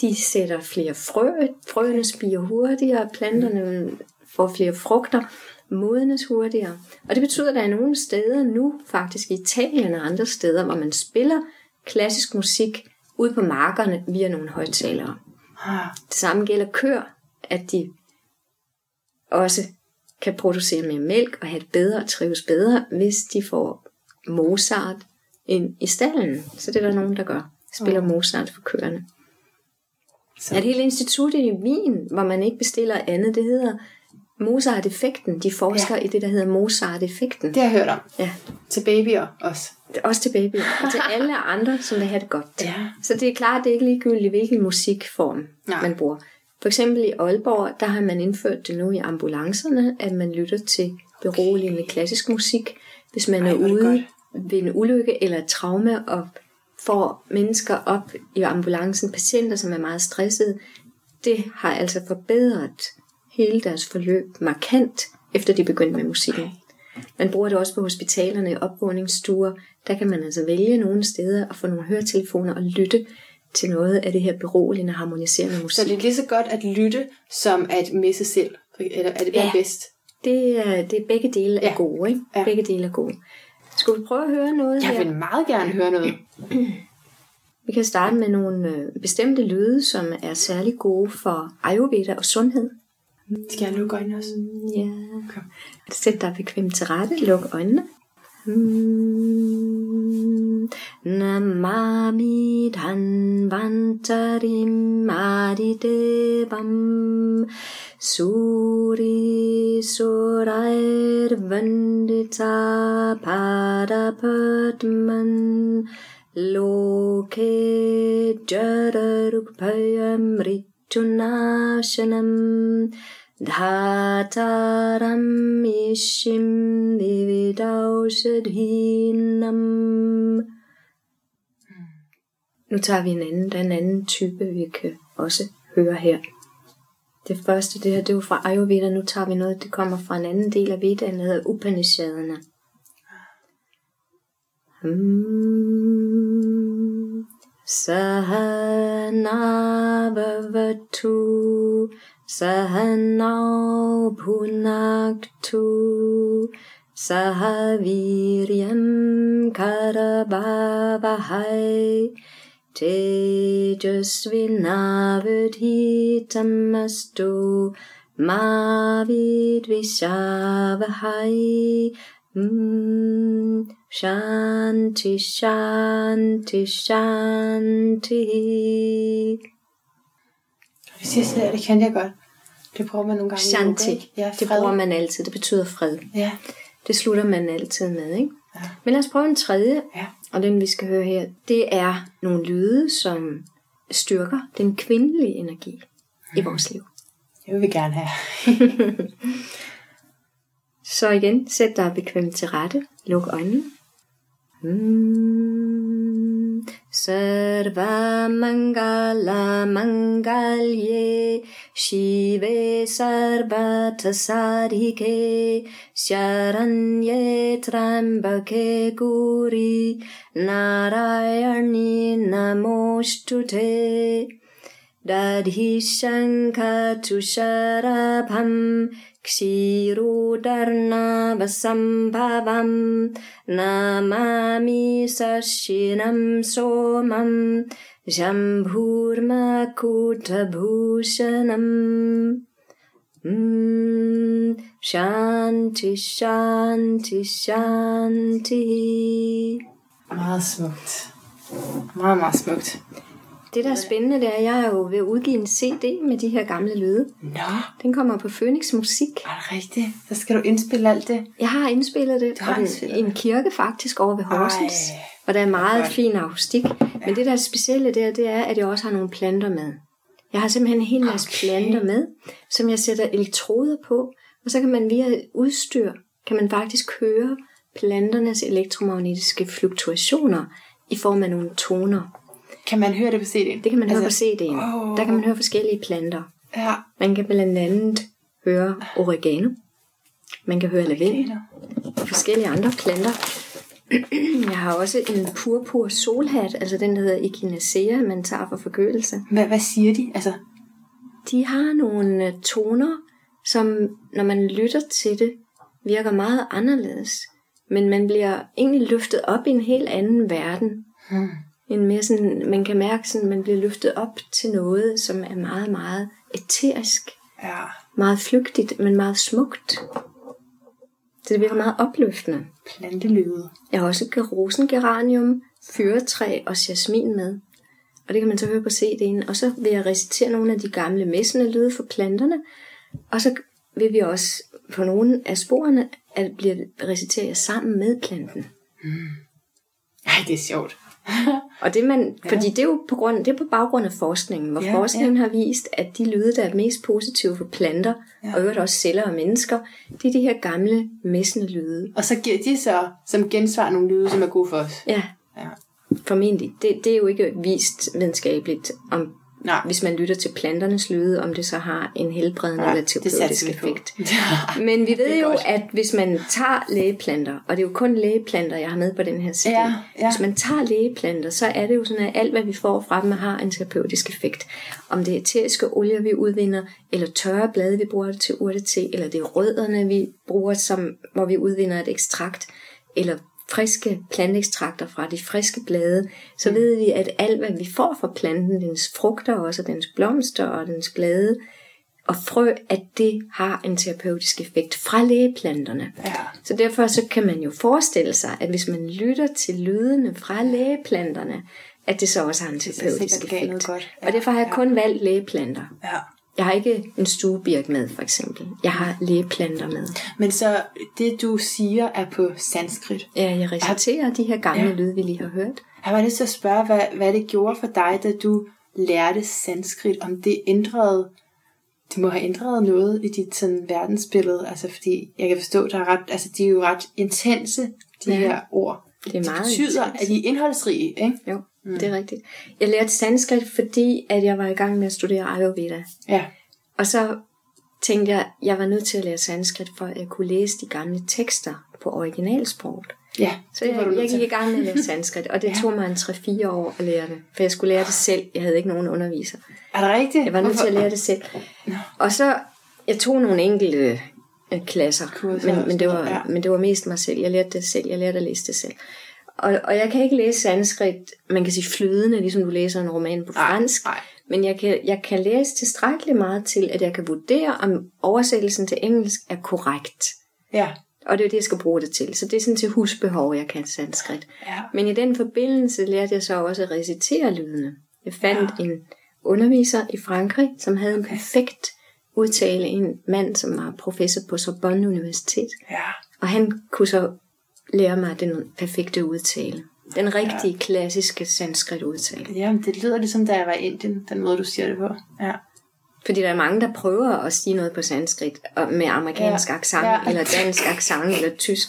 de sætter flere frø, frøene spiger hurtigere, planterne får flere frugter, modnes hurtigere. Og det betyder, at der er nogle steder nu, faktisk i Italien og andre steder, hvor man spiller klassisk musik ude på markerne via nogle højtalere. Ah, Det samme gælder køer, at de også kan producere mere mælk og have det bedre og trives bedre, hvis de får Mozart ind i stallen. Så det er der nogen, der gør. Spiller Mozart for køerne. Så. Er et helt institut i Wien, hvor man ikke bestiller andet, det hedder Mozart-effekten. De forsker ja. i det, der hedder Mozart-effekten. det har jeg hørt om. Ja, Til babyer også. også til babyer, og til alle andre, som vil have det godt. Ja. Så det er klart, det er ikke ligegyldigt, hvilken musikform Nej. man bruger. For eksempel i Aalborg, der har man indført det nu i ambulancerne, at man lytter til beroligende klassisk musik, hvis man Ej, er ude godt. ved en ulykke eller et traume, og får mennesker op i ambulancen, patienter, som er meget stressede. Det har altså forbedret hele deres forløb markant, efter de begyndte med musikken. Man bruger det også på hospitalerne i opvågningsstuer. Der kan man altså vælge nogle steder og få nogle høretelefoner og lytte til noget af det her beroligende, harmoniserende musik. Så det er lige så godt at lytte, som at misse selv. Eller er det er Ja. bedst? Det er, det er begge dele er Ja. gode, ikke? Ja. Begge dele er gode. Skal vi prøve at høre noget Jeg her? vil meget gerne høre noget. Vi kan starte med nogle øh, bestemte lyde, som er særlig gode for Ayurveda og sundhed. Skal jeg lukke øjnene også? Ja. Okay. Sæt dig bekvemt til rette. Luk øjnene. Hmm. Namami dhanvantarim adidevam Suri surair vandita padapadman Loke jararukpayam ritunashanam Dhataram ishim vividaushadhinam Nu tager vi en anden, der er en anden type, vi kan også høre her. Det første, det her, det er jo fra Ayurveda. Nu tager vi noget, det kommer fra en anden del af Vedaen, der hedder Upanishaderne. Hmm. सहनाभवतु सहनौ भुनक्तु सह वीर्यम् करभावहै तेजस्विनावधीतमस्तु मा विद्विषावहै Mm, Shanti, shanti, shanti. Hvis jeg siger, det kan jeg godt. Det prøver man nogle gange. i Shanti, ikke? Ja, det fred. bruger man altid. Det betyder fred. Ja. Det slutter man altid med, ikke? Ja. Men lad os prøve en tredje, Ja. og den vi skal høre her. Det er nogle lyde, som styrker den kvindelige energi i vores liv. Det vil vi gerne have. Så igen, sæt dig bekvemt til rette. Luk øjnene. Mm. Sarva Mangala Mangalye Shive Sarvata sarike Sharanye Trambake Guri Narayani Namostute Dadhi shankatu sharabham Kshirodarna Vasambhavam Namami Sashinam Somam Jambhurmakuta Bhushanam Mm, Shanti, Shanti, Shanti. Meget smukt. Meget, meget smukt. Det, der er spændende, det er, at jeg er jo ved at udgive en CD med de her gamle lyde. Nå, Den kommer på Phoenix Musik. er det rigtigt? Så skal du indspille alt det. Jeg har indspillet det Du har indspillet i en kirke faktisk over ved Horsens. Ej, Og der er meget Godt. fin akustik. Men det der er specielle der, det er, at jeg også har nogle planter med. Jeg har simpelthen en hel masse Okay. planter med, som jeg sætter elektroder på. Og så kan man via udstyr, kan man faktisk høre planternes elektromagnetiske fluktuationer i form af nogle toner. Kan man høre det på CD'en? Det kan man høre Altså, på CD'en. åh. Der kan man høre forskellige planter. Ja. Man kan blandt andet høre oregano. Man kan høre lavendel og forskellige andre planter. Jeg har også en purpur solhat, altså den der hedder echinacea, man tager for forkølelse. Hvad, hvad siger de? Altså, De har nogle øh, toner, som når man lytter til det, virker meget anderledes. Men man bliver egentlig løftet op i en helt anden verden. hmm. En mere sådan, man kan mærke, sådan, man bliver løftet op til noget, som er meget, meget eterisk. ja. Meget flygtigt, men meget smukt. Så det virker meget opløftende. Plantelyde. Jeg har også rosengeranium, fyretræ og jasmin med. Og det kan man så høre på CD'en. Og så vil jeg recitere nogle af de gamle messende lyde for planterne. Og så vil vi også på nogle af sporene, at bliver reciteret sammen med planten. Ej, det er sjovt. Og det man, ja. fordi det er jo på, grund, det er på baggrund af forskningen, hvor Ja, forskningen ja. har vist, at de lyde, der er mest positive for planter, ja. og øvrigt også celler og mennesker, det er de her gamle messende lyde. Og så giver de så som gensvar nogle lyde, som er gode for os. Ja, Ja. formentlig. Det, det er jo ikke vist videnskabeligt, om, Nej. hvis man lytter til planternes lyde, om det så har en helbredende Nej, eller terapeutisk effekt. Men vi ved jo, godt. at hvis man tager lægeplanter, og det er jo kun lægeplanter, jeg har med på den her CD. Ja, ja. Hvis man tager lægeplanter, så er det jo sådan, at alt, hvad vi får fra dem, har en terapeutisk effekt. Om det er eteriske olier, vi udvinder, eller tørre blade, vi bruger til urtete, eller det er rødderne, vi bruger, som, hvor vi udvinder et ekstrakt, eller friske planteekstrakter fra de friske blade, så ved vi, at alt, hvad vi får fra planten, dens frugter, også dens blomster og dens blade, og frø, at det har en terapeutisk effekt fra lægeplanterne. Ja. Så derfor så kan man jo forestille sig, at hvis man lytter til lydene fra lægeplanterne, at det så også har en terapeutisk effekt. godt. Ja, Og derfor har jeg ja. kun valgt lægeplanter. ja. Jeg har ikke en stuebirk med, for eksempel. Jeg har lægeplanter med. Men så det, du siger, er på sanskrit. Ja, jeg reciterer de her gamle Ja. lyde, vi lige har hørt. Jeg var nødt til at spørge, hvad, hvad det gjorde for dig, da du lærte sanskrit, om det ændrede, det må have ændret noget i dit sådan, verdensbillede, altså fordi jeg kan forstå, der er ret, altså de er jo ret intense, de Ja. her ord. Det er meget betyder, intens. at de er indholdsrige, ikke? Jo, mm. det er rigtigt. Jeg lærte sanskrit, fordi at jeg var i gang med at studere Ayurveda. Ja. Og så tænkte jeg, jeg var nødt til at lære sanskrit, for at jeg kunne læse de gamle tekster på originalsproget. Ja, Så jeg, jeg gik i gang med at lære sanskrit, og det Ja. tog mig en 3-4 år at lære det. For jeg skulle lære det selv. Jeg havde ikke nogen underviser. Er det rigtigt? Jeg var nødt til at lære det selv. Og så, jeg tog nogle enkelte øh, klasser, Kurser men, men, det var, ja. men det var mest mig selv. Jeg lærte det selv. Jeg lærte at læse det selv. Og, og jeg kan ikke læse sanskrit, man kan sige flydende, ligesom du læser en roman på Nej, fransk. nej. Men jeg kan, jeg kan læse tilstrækkeligt meget til, at jeg kan vurdere, om oversættelsen til engelsk er korrekt. Ja. Og det er det, jeg skal bruge det til. Så det er sådan til husbehov, jeg kan sanskrit. Ja. Men i den forbindelse lærte jeg så også at recitere lydene. Jeg fandt ja. en underviser i Frankrig, som havde en perfekt udtale. En mand, som var professor på Sorbonne Universitet. Ja. Og han kunne så lære mig den perfekte udtale. Den rigtige, ja. klassiske sanskrit udtale. Jamen, det lyder ligesom, da jeg var i Indien, den måde, du siger det på. Ja. Fordi der er mange, der prøver at sige noget på sanskrit og med amerikansk Ja. accent, Ja. eller dansk accent, eller tysk.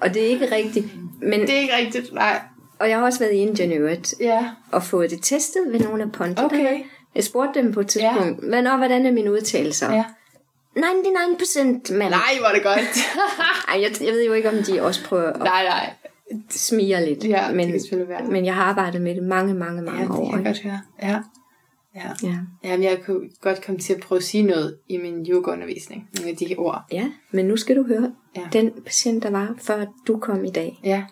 Og det er ikke rigtigt. Men, Det er ikke rigtigt, nej. og jeg har også været i Indien øvrigt, Ja. og fået det testet ved nogle af ponditerne. Okay. Jeg spurgte dem på et tidspunkt, ja. men og, hvordan er min udtalelse? Ja. 99% mand. Nej, er det godt. Ej, jeg, jeg ved jo ikke, om de også prøver at nej, nej. smige lidt. Ja, det men, selvfølgelig være. men jeg har arbejdet med det mange, mange, mange Ja, det år. kan jeg godt høre. Ja. Ja. Ja. Jamen, jeg kunne godt komme til at prøve at sige noget i min yogaundervisning. Nogle af de her ord. ja, men nu skal du høre. Ja. Den patient, der var, før du kom i dag, Ja.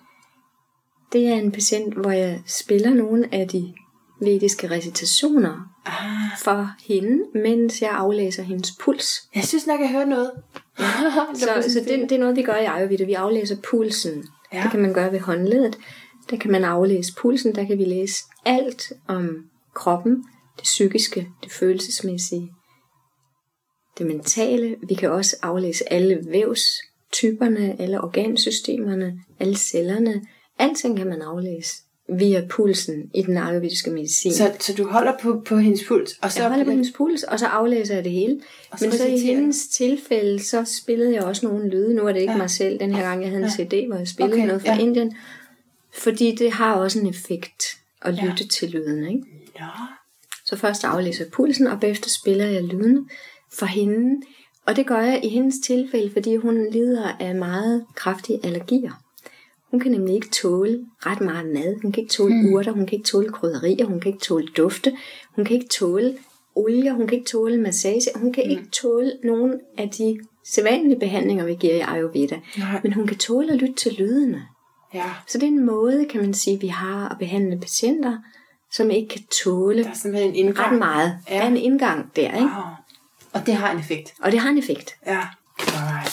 det er en patient, hvor jeg spiller nogle af de vediske recitationer Ah, for hende, mens jeg aflæser hendes puls. jeg synes nok, jeg hører noget. Så, så det, det er noget, vi gør i Ayurveda. Vi aflæser pulsen. Ja. Det kan man gøre ved håndledet. Der kan man aflæse pulsen. Der kan vi læse alt om kroppen. Det psykiske, det følelsesmæssige, det mentale. Vi kan også aflæse alle vævstyperne, alle organsystemerne, alle cellerne, Alting kan man aflæse via pulsen i den ayurvediske medicin. Så, så du holder på, på hendes puls, og så jeg holder på hendes puls, og så aflæser jeg det hele. Og så Men så i hendes tilfælde, så spillede jeg også nogle lyde. Nu er det ikke Ja. ja. mig selv den her gang, jeg havde en Ja. CD, hvor jeg spillede Okay, noget fra ja. ja. Indien. Fordi det har også en effekt at Ja. lytte ja. til lyden. Ikke? Nå. Så først aflæser jeg pulsen, og bagefter spiller jeg lydene for hende. Og det gør jeg i hendes tilfælde, fordi hun lider af meget kraftige allergier. Hun kan nemlig ikke tåle ret meget mad. Hun kan ikke tåle mm. urter, hun kan ikke tåle krydderier, hun kan ikke tåle dufte, hun kan ikke tåle olier, hun kan ikke tåle massage, hun kan mm. ikke tåle nogen af de sædvanlige behandlinger, vi giver i Ayurveda. Nej. Men hun kan tåle at lytte til lydene. Ja, Så det er en måde, kan man sige, vi har at behandle patienter, som ikke kan tåle der er simpelthen en indgang. ret meget. Ja. Der er en indgang der, ikke? Wow. Og det har en effekt. Og det har en effekt. Ja. Alright.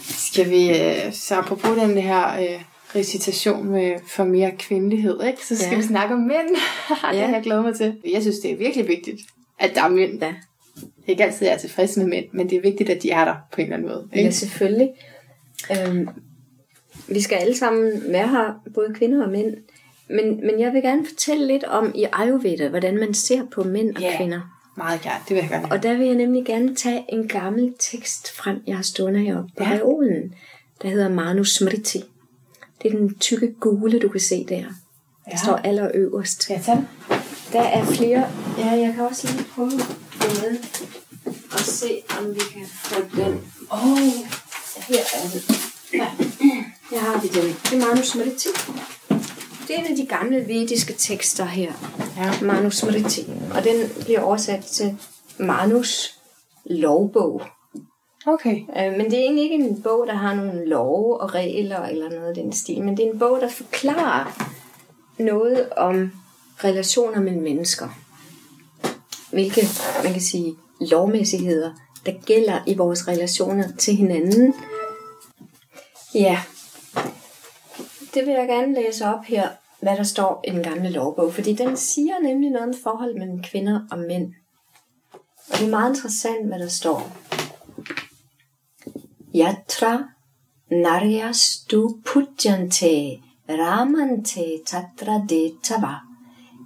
Skal vi, øh, så apropos den her øh, recitation med for mere kvindelighed, ikke? så skal Ja. vi snakke om mænd. det Ja. har jeg glædet mig til. Jeg synes, det er virkelig vigtigt, at der er mænd. Ja, Ikke altid jeg er tilfreds med mænd, men det er vigtigt, at de er der på en eller anden måde. ja Ikke? selvfølgelig. Øhm, vi skal alle sammen være her, både kvinder og mænd. Men, men jeg vil gerne fortælle lidt om i Ayurveda, hvordan man ser på mænd og Ja. kvinder. Meget gerne, det vil jeg gerne. Og der vil jeg nemlig gerne tage en gammel tekst frem, jeg har stående heroppe på Ja. ja. reolen, der hedder Manusmriti. Det er den tykke gule, du kan se der. Der Ja. ja. står allerøverst. Tage den? Der er flere. Ja, jeg kan også lige prøve at få med og se, om vi kan få den. Åh, oh, her er den. Ja. Her har vi den. Det er Manusmriti. Det er en af de gamle vediske tekster her. Ja. Manusmriti. Og den bliver oversat til Manus lovbog. Okay. Øh, Men det er egentlig ikke en bog, der har nogle love og regler eller noget af den stil, men det er en bog, der forklarer noget om relationer mellem mennesker. Hvilke, man kan sige, lovmæssigheder, der gælder i vores relationer til hinanden. Ja, det vil jeg gerne læse op her, hvad der står i den gamle lovbog, fordi den siger nemlig noget om forhold mellem kvinder og mænd. Og det er meget interessant, hvad der står. Yatra naryastu pujyante ramante tatra detava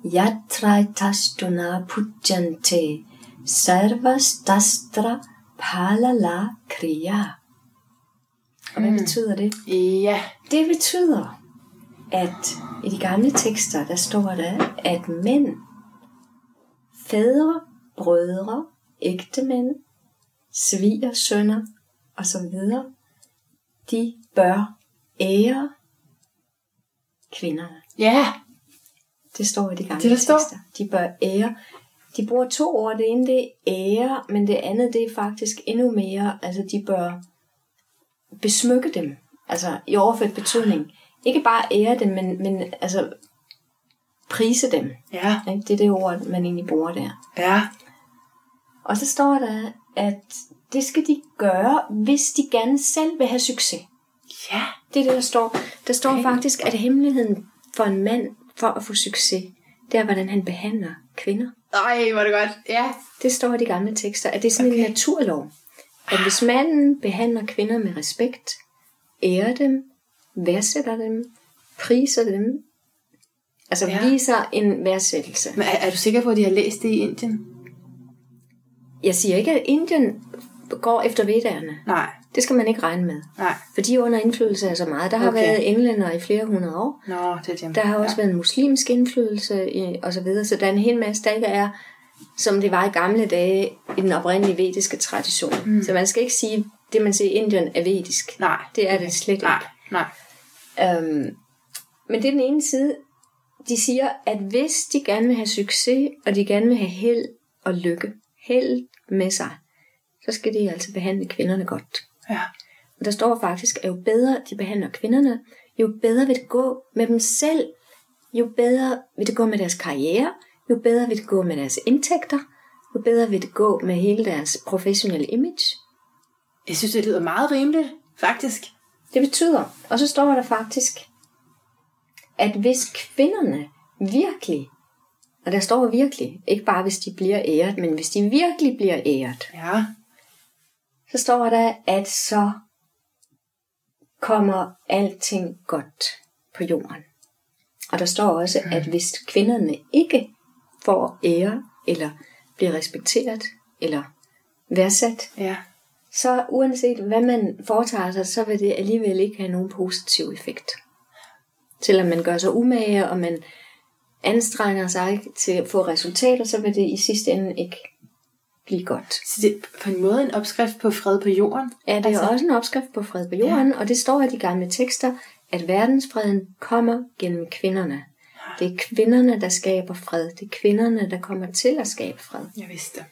yatra tastuna pujyante sarvastastra palala kriya. Og hvad betyder det? Ja. Det betyder, at i de gamle tekster, der står der, at mænd, fædre, brødre, ægtemænd, svigersønner og så videre, de bør ære kvinderne. Ja. Det står i de gamle Det, der står? tekster. De bør ære. De bruger to ord. Det ene det er ære, men det andet det er faktisk endnu mere. Altså de bør besmykke dem. Altså i overført betydning. Ikke bare ære dem, men, men altså prise dem. Ja. Ikke? Det er det ord, man egentlig bruger der. Ja. Og så står der, at det skal de gøre, hvis de gerne selv vil have succes. Ja. Det er det, der står. Der står Okay. faktisk, at hemmeligheden for en mand for at få succes, det er, hvordan han behandler kvinder. Ej, hvor det godt. Ja. Det står i de gamle tekster, at det er sådan okay. En naturlov. At hvis manden behandler kvinder med respekt, ærer dem, værdsætter dem, priser dem, altså ja. viser en værdsættelse. Men er, er du sikker på, at de har læst det i Indien? Jeg siger ikke, at Indien går efter vedderne. Nej. Det skal man ikke regne med. Nej. For de er under indflydelse af så meget. Der har Okay. været englænder i flere hundrede år. Nå, det er dem. Der har også ja. været en muslimsk indflydelse i, og så videre. Så der er en hel masse, der ikke er, som det var i gamle dage, i den oprindelige vediske tradition. Mm. Så man skal ikke sige, det man siger Indien er vedisk. Nej. Det er det slet ikke. Nej. Nej. Øhm, men det er den ene side. De siger, at hvis de gerne vil have succes, og de gerne vil have held og lykke, held med sig, så skal de altså behandle kvinderne godt. Ja. Og der står faktisk, at jo bedre de behandler kvinderne, jo bedre vil det gå med dem selv, jo bedre vil det gå med deres karriere, jo bedre vil det gå med deres indtægter, jo bedre vil det gå med hele deres professionelle image. Jeg synes, det lyder meget rimeligt, faktisk. Det betyder, og så står der faktisk, at hvis kvinderne virkelig, og der står virkelig, ikke bare hvis de bliver æret, men hvis de virkelig bliver æret, Ja. Så står der, at så kommer alting godt på jorden. Og der står også, at hvis kvinderne ikke får ære, eller bliver respekteret, eller værdsat, Ja. så uanset hvad man foretager sig, så vil det alligevel ikke have nogen positiv effekt. Selvom man gør sig umage, og man anstrenger sig til at få resultater, så vil det i sidste ende ikke blive godt. Så det er på en måde en opskrift på fred på jorden. Ja, det er Altså- også en opskrift på fred på jorden, ja. og det står i de gamle tekster, at verdensfreden kommer gennem kvinderne. Det er kvinderne, der skaber fred. Det er kvinderne, der kommer til at skabe fred. Jeg vidste.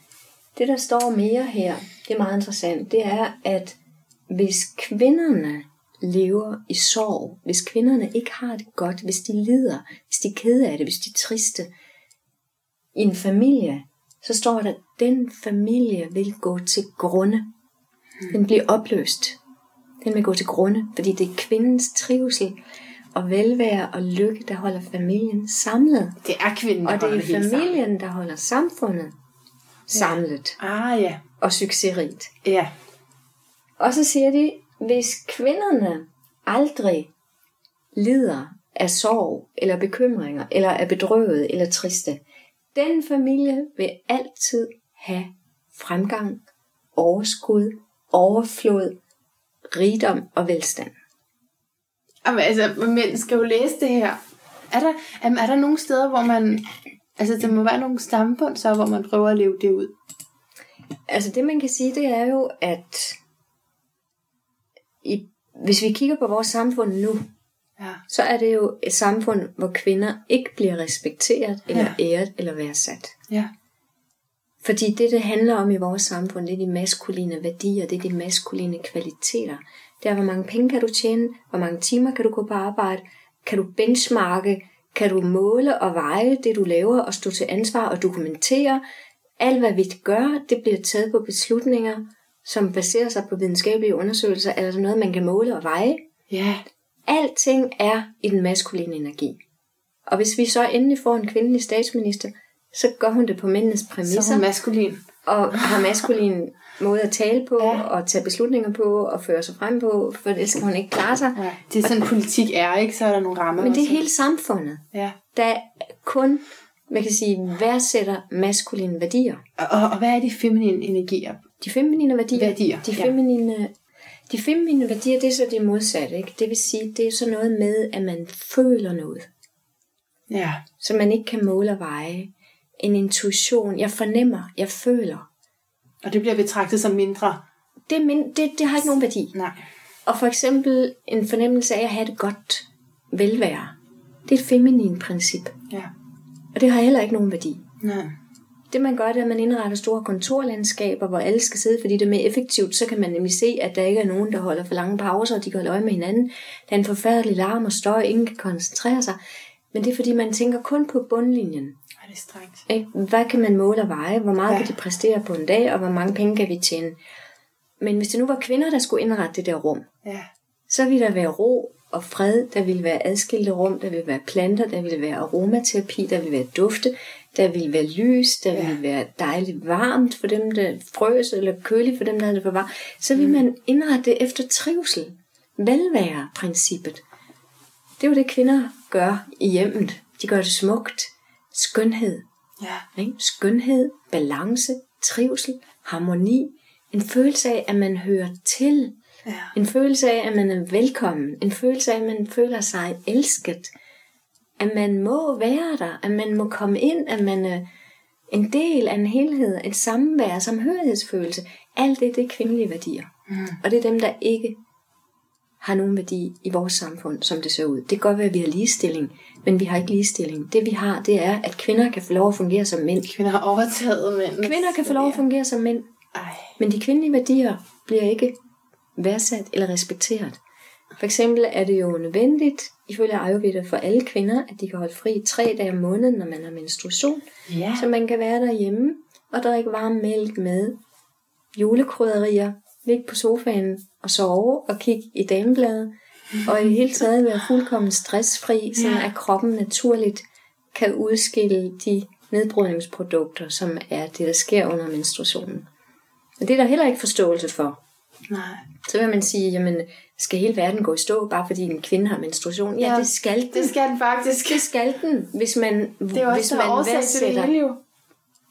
Det, der står mere her, det er meget interessant, det er, at hvis kvinderne lever i sorg, hvis kvinderne ikke har det godt, hvis de lider, hvis de er kede af det, hvis de er triste, i en familie, så står der, at den familie vil gå til grunde. Den bliver opløst. Den vil gå til grunde, fordi det er kvindens trivsel og velvære og lykke, der holder familien samlet. Det er kvinden, der Og det er sammen. familien, der holder samfundet samlet Ah ja. og succesrigt. Ja. Og så siger de, hvis kvinderne aldrig lider af sorg eller bekymringer, eller er bedrøvet eller triste, den familie vil altid have fremgang, overskud, overflod, rigdom og velstand. Jamen, altså, mænd skal jo læse det her. Er der, jamen, er der nogle steder, hvor man... Altså, der må være nogle stamfund, så, hvor man prøver at leve det ud. Altså det man kan sige, det er jo, at i, hvis vi kigger på vores samfund nu, Ja. så er det jo et samfund, hvor kvinder ikke bliver respekteret, eller Ja. æret, eller værdsat. Ja. Fordi det, det handler om i vores samfund, det er de maskuline værdier, det er de maskuline kvaliteter. Det er, hvor mange penge kan du tjene, hvor mange timer kan du gå på arbejde, kan du benchmarke, kan du måle og veje det, du laver, og stå til ansvar og dokumentere. Alt, hvad vi gør, det bliver taget på beslutninger, som baserer sig på videnskabelige undersøgelser, altså noget, man kan måle og veje. Ja. Alting er i den maskuline energi. Og hvis vi så endelig får en kvindelig statsminister, så gør hun det på mændenes Så er præmisser hun maskulin. og har maskulin måde at tale på, Ja. og tage beslutninger på, og føre sig frem på, for ellers kan hun ikke klare sig. Ja. Det er sådan, politik er, ikke? Så er der nogle rammer. Men det er hele samfundet, Ja. der kun, man kan sige, værdsætter maskuline værdier. Og, og, og hvad er de feminine energier? De feminine værdier, Værdier, de ja. De feminine værdier, det er så det modsatte. Ikke? Det vil sige, det er så noget med, at man føler noget, Ja. som man ikke kan måle og veje. En intuition, jeg fornemmer, jeg føler. Og det bliver betragtet som mindre. Det, min, det, det har ikke nogen værdi. Nej. Og for eksempel en fornemmelse af at have det godt velvære. Det er et feminin princip. Ja. Og det har heller ikke nogen værdi. Nej. Det man gør, det er, at man indretter store kontorlandskaber, hvor alle skal sidde, fordi det er mere effektivt. Så kan man nemlig se, at der ikke er nogen, der holder for lange pauser, og de kan holde øje med hinanden. Der er en forfærdelig larm og støj, ingen kan koncentrere sig. Men det er, fordi man tænker kun på bundlinjen. Ja, det er strengt. Ikke? Hvad kan man måle og veje? Hvor meget Ja. ja. kan de præstere på en dag, og hvor mange penge kan vi tjene? Men hvis det nu var kvinder, der skulle indrette det der rum, Ja. så ville der være ro og fred, der ville være adskilte rum, der ville være planter, der ville være aromaterapi, der ville være dufte, der ville være lys, der Ja. ville være dejligt varmt for dem, der frøs, eller køligt for dem, der havde det for varmt. Så ville man indrette det efter trivsel, velvære-princippet. Det er jo det, kvinder gør i hjemmet. De gør det smukt. Skønhed. Ja. Ikke? Skønhed, balance, trivsel, harmoni. En følelse af, at man hører til. Ja. En følelse af, at man er velkommen. En følelse af, at man føler sig elsket. At man må være der. At man må komme ind. At man er en del af en helhed. Et samvær, samhørighedsfølelse. Alt det, det er kvindelige værdier. Mm. Og det er dem, der ikke har nogen værdi i vores samfund, som det ser ud. Det kan godt være, at vi har ligestilling, men vi har ikke ligestilling. Det vi har, det er, at kvinder kan få lov at fungere som mænd. Kvinder har overtaget mænd. Kvinder kan få lov at fungere som mænd, Ej. men de kvindelige værdier bliver ikke værdsat eller respekteret. For eksempel er det jo nødvendigt, ifølge Ayurveda, for alle kvinder, at de kan holde fri tre dage om måneden, når man har menstruation. Ja. Så man kan være derhjemme og drikke varm mælk med julekrydderier, ligge på sofaen og sove og kigge i damebladet, og i det hele taget være fuldkommen stressfri, så Ja. at kroppen naturligt kan udskille de nedbrydningsprodukter, som er det, der sker under menstruationen. Men det er der heller ikke forståelse for Nej. Så vil man sige, jamen, skal hele verden gå i stå, bare fordi en kvinde har menstruation? Ja, Ja, det skal den. Det skal den faktisk. det skal den, hvis man, Det er hvis også er man årsag til det værdsætter, jo.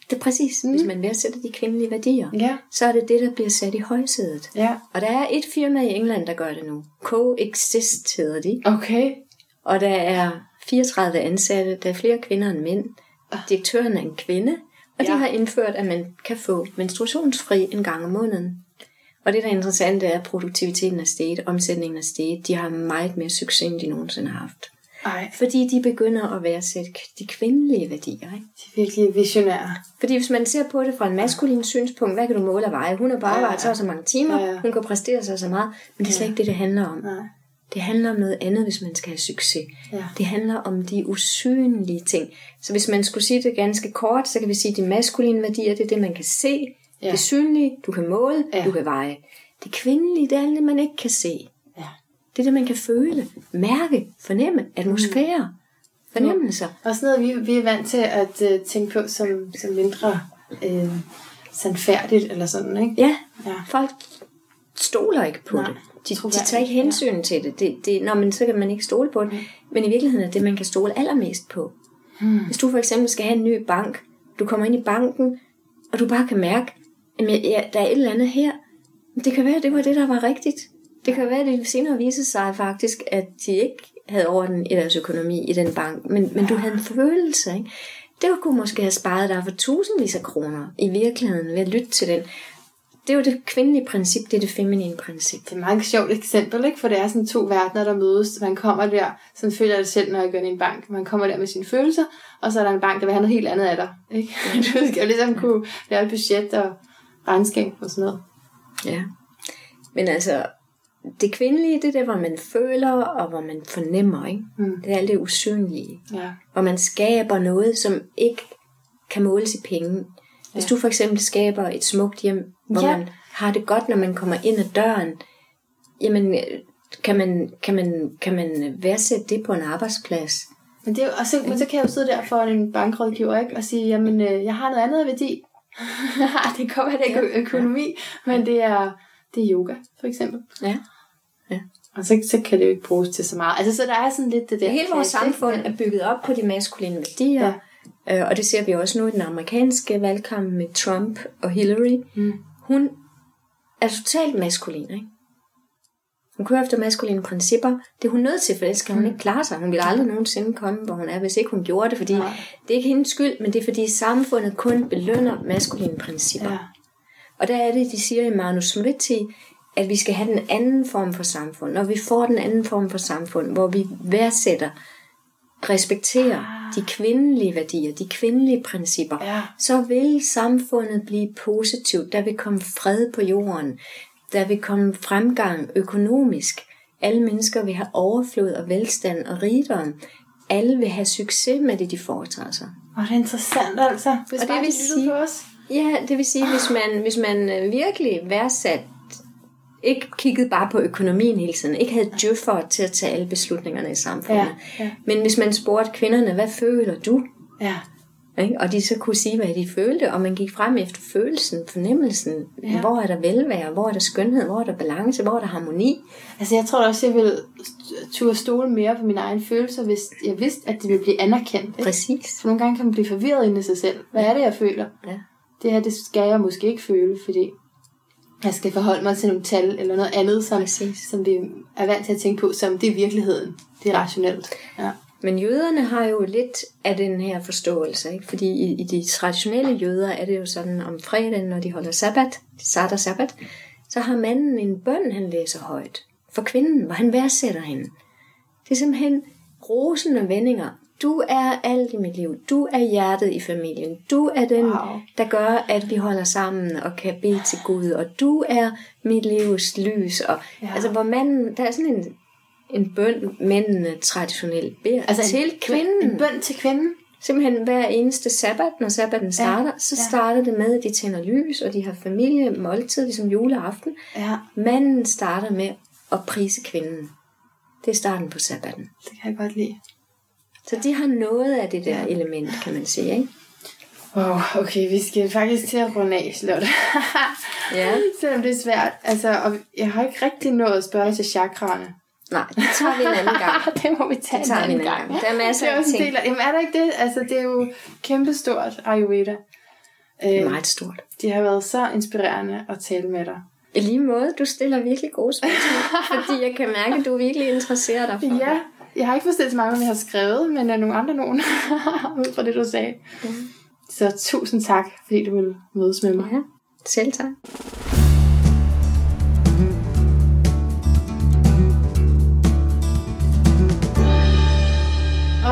det er præcis, mm. hvis man værdsætter de kvindelige værdier, Ja. så er det det, der bliver sat i højsædet. Ja. Og der er et firma i England, der gør det nu. Coexist hedder de. Okay. Og der er 34 ansatte, der er flere kvinder end mænd. Direktøren er en kvinde, og. Ja. de har indført, at man kan få menstruationsfri en gang om måneden. Og det, der er interessant, er, at produktiviteten er steget, omsætningen er steget. De har meget mere succes, end de nogensinde har haft. Ej, Fordi de begynder at værdsætte de kvindelige værdier. Ikke? de er virkelig visionære. Fordi hvis man ser på det fra en maskulin synspunkt, hvad kan du måle og veje? Hun har bare Ja, ja. så mange timer, Ja, ja. hun kan præstere så og så meget, men det er slet ikke det, det handler om. Nej. Det handler om noget andet, hvis man skal have succes. Ja. Det handler om de usynlige ting. Så hvis man skulle sige det ganske kort, så kan vi sige, at de maskuline værdier, det er det, man kan se. Ja. Det synlige, du kan måle, Ja. du kan veje. Det kvindelige, det er alt det, man ikke kan se. Ja. Det er det, man kan føle, mærke, fornemme, atmosfære, fornemmelser. Også noget, vi, vi er vant til at uh, tænke på som, som mindre uh, sandfærdigt eller sådan, ikke? Ja, Ja. folk stoler ikke på Nej, det. De, de tager ikke hensyn til det. det, det når men så kan man ikke stole på det. Men i virkeligheden er det, man kan stole allermest på. Hmm. Hvis du for eksempel skal have en ny bank, du kommer ind i banken, og du bare kan mærke, at ja, der er et eller andet her. Det kan være, at det var det, der var rigtigt. Det kan være, at det senere viste sig faktisk, at de ikke havde orden i deres økonomi i den bank. Men, men du havde en følelse, ikke? Det kunne måske have sparet dig for tusindvis af kroner i virkeligheden ved at lytte til den. Det er jo det kvindelige princip, det er det feminine princip. Det er et meget sjovt eksempel, ikke? For det er sådan to verdener, der mødes. Man kommer der, sådan føler jeg det selv, når jeg går ind i en bank. Man kommer der med sine følelser, og så er der en bank, der vil have noget helt andet af dig. Ikke? Du skal jo ligesom kunne lave et budget og regnskab og sådan noget. Ja. Men altså, det kvindelige, det er der, hvor man føler og hvor man fornemmer. Ikke? Mm. Det er alt det usynlige. Ja. Hvor man skaber noget, som ikke kan måles i penge. Hvis du for eksempel skaber et smukt hjem, hvor Ja. man har det godt, når man kommer ind ad døren, jamen, kan man, kan man, kan man værdsætte det på en arbejdsplads? Men, det er jo, og så, men så kan jeg jo sidde der for en bankrådgiver ikke? og sige, jamen øh, jeg har noget andet værdi. det kan godt være, det er økonomi, men det er, det er yoga, for eksempel. Ja. Og så, så kan det jo ikke bruges til så meget. Altså, så der er sådan lidt det der... Hele vores samfund er bygget op på de maskuline værdier, ja. øh, og det ser vi også nu i den amerikanske valgkamp med Trump og Hillary. Mm. Hun er totalt maskulin, ikke? Hun kører efter maskuline principper. Det er hun nødt til, for ellers kan hun ikke klare sig. Hun vil aldrig nogensinde komme, hvor hun er, hvis ikke hun gjorde det. Fordi Nej. det er ikke hendes skyld, men det er fordi samfundet kun belønner maskuline principper. Ja. Og der er det, de siger i Manus Smriti, at vi skal have den anden form for samfund. Når vi får den anden form for samfund, hvor vi værdsætter, respekterer de kvindelige værdier, de kvindelige principper, Ja. så vil samfundet blive positivt. Der vil komme fred på jorden. Der vil komme fremgang økonomisk. Alle mennesker vil have overflod og velstand og rigdom. Alle vil have succes med det, de foretager sig. Og det er interessant altså. Hvis Og det vil sige- på os. Ja, det vil sige, hvis man, hvis man øh, virkelig værdsat, ikke kiggede bare på økonomien hele tiden, ikke havde djøffere til at tage alle beslutningerne i samfundet, Ja, ja. men hvis man spurgte kvinderne, hvad føler du? Ja. Ikke? Og de så kunne sige, hvad de følte, og man gik frem efter følelsen, fornemmelsen. Ja. Hvor er der velvære, hvor er der skønhed, hvor er der balance, hvor er der harmoni. Altså, jeg tror også, jeg ville turde stole mere på mine egne følelser, hvis jeg vidste, at de ville blive anerkendt. Ikke? Præcis. Så nogle gange kan man blive forvirret inde i sig selv. Hvad er det, jeg føler? Ja. Det her, det skal jeg måske ikke føle, fordi jeg skal forholde mig til nogle tal eller noget andet, som, Præcis. som vi er vant til at tænke på, som det er virkeligheden. Det er rationelt. Ja. Men jøderne har jo lidt af den her forståelse, ikke? fordi i, i de traditionelle jøder er det jo sådan, om fredagen, når de holder sabbat, de starter sabbat, så har manden en bøn, han læser højt for kvinden, hvor han værdsætter hende. Det er simpelthen rosende vendinger. Du er alt i mit liv. Du er hjertet i familien. Du er den, Wow. der gør, at vi holder sammen og kan bede til Gud. Og du er mit livs lys. Og, Ja. Altså, hvor manden, der er sådan en, en bøn, mændene traditionelt beder Altså til en, kvinden. En bøn til kvinden. Simpelthen hver eneste sabbat, når sabbaten starter, ja, så ja. starter det med, at de tænder lys, og de har familie, måltid, ligesom juleaften. Ja, Manden starter med at prise kvinden. Det er starten på sabbaten. det kan jeg godt lide. Så de har noget af det der element, kan man sige. Ikke? Oh, okay, vi skal faktisk til at runde af, Slotte. Ja. Selvom det er svært. Altså, og jeg har ikke rigtig nået at spørge til chakraerne. Nej, det tager vi en anden gang. det må vi tage Det tager en vi anden en gang. anden gang. Der er masser det er af også ting. del af, jamen er der ikke det? Altså, det er jo kæmpestort, Ayurveda. Det er Øh, meget stort. de har været så inspirerende at tale med dig. I lige måde, du stiller virkelig gode spørgsmål, fordi jeg kan mærke, at du virkelig interesserer dig for det. Ja, jeg har ikke forstået så mange, om jeg har skrevet, men af nogle andre nogen, ud fra det, du sagde. Så tusind tak, fordi du ville mødes med mig. Ja, selv tak.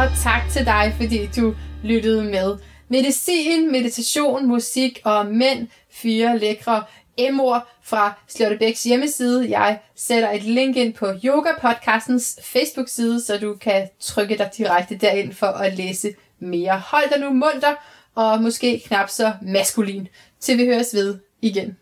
Og tak til dig, fordi du lyttede med. Medicin, meditation, musik og mænd, fire lækre M-ord fra Slottebæks hjemmeside. Jeg sætter et link ind på Yoga Podcastens Facebook-side, så du kan trykke dig direkte derind for at læse mere. Hold dig nu munter og måske knap så maskulin, til vi høres ved igen.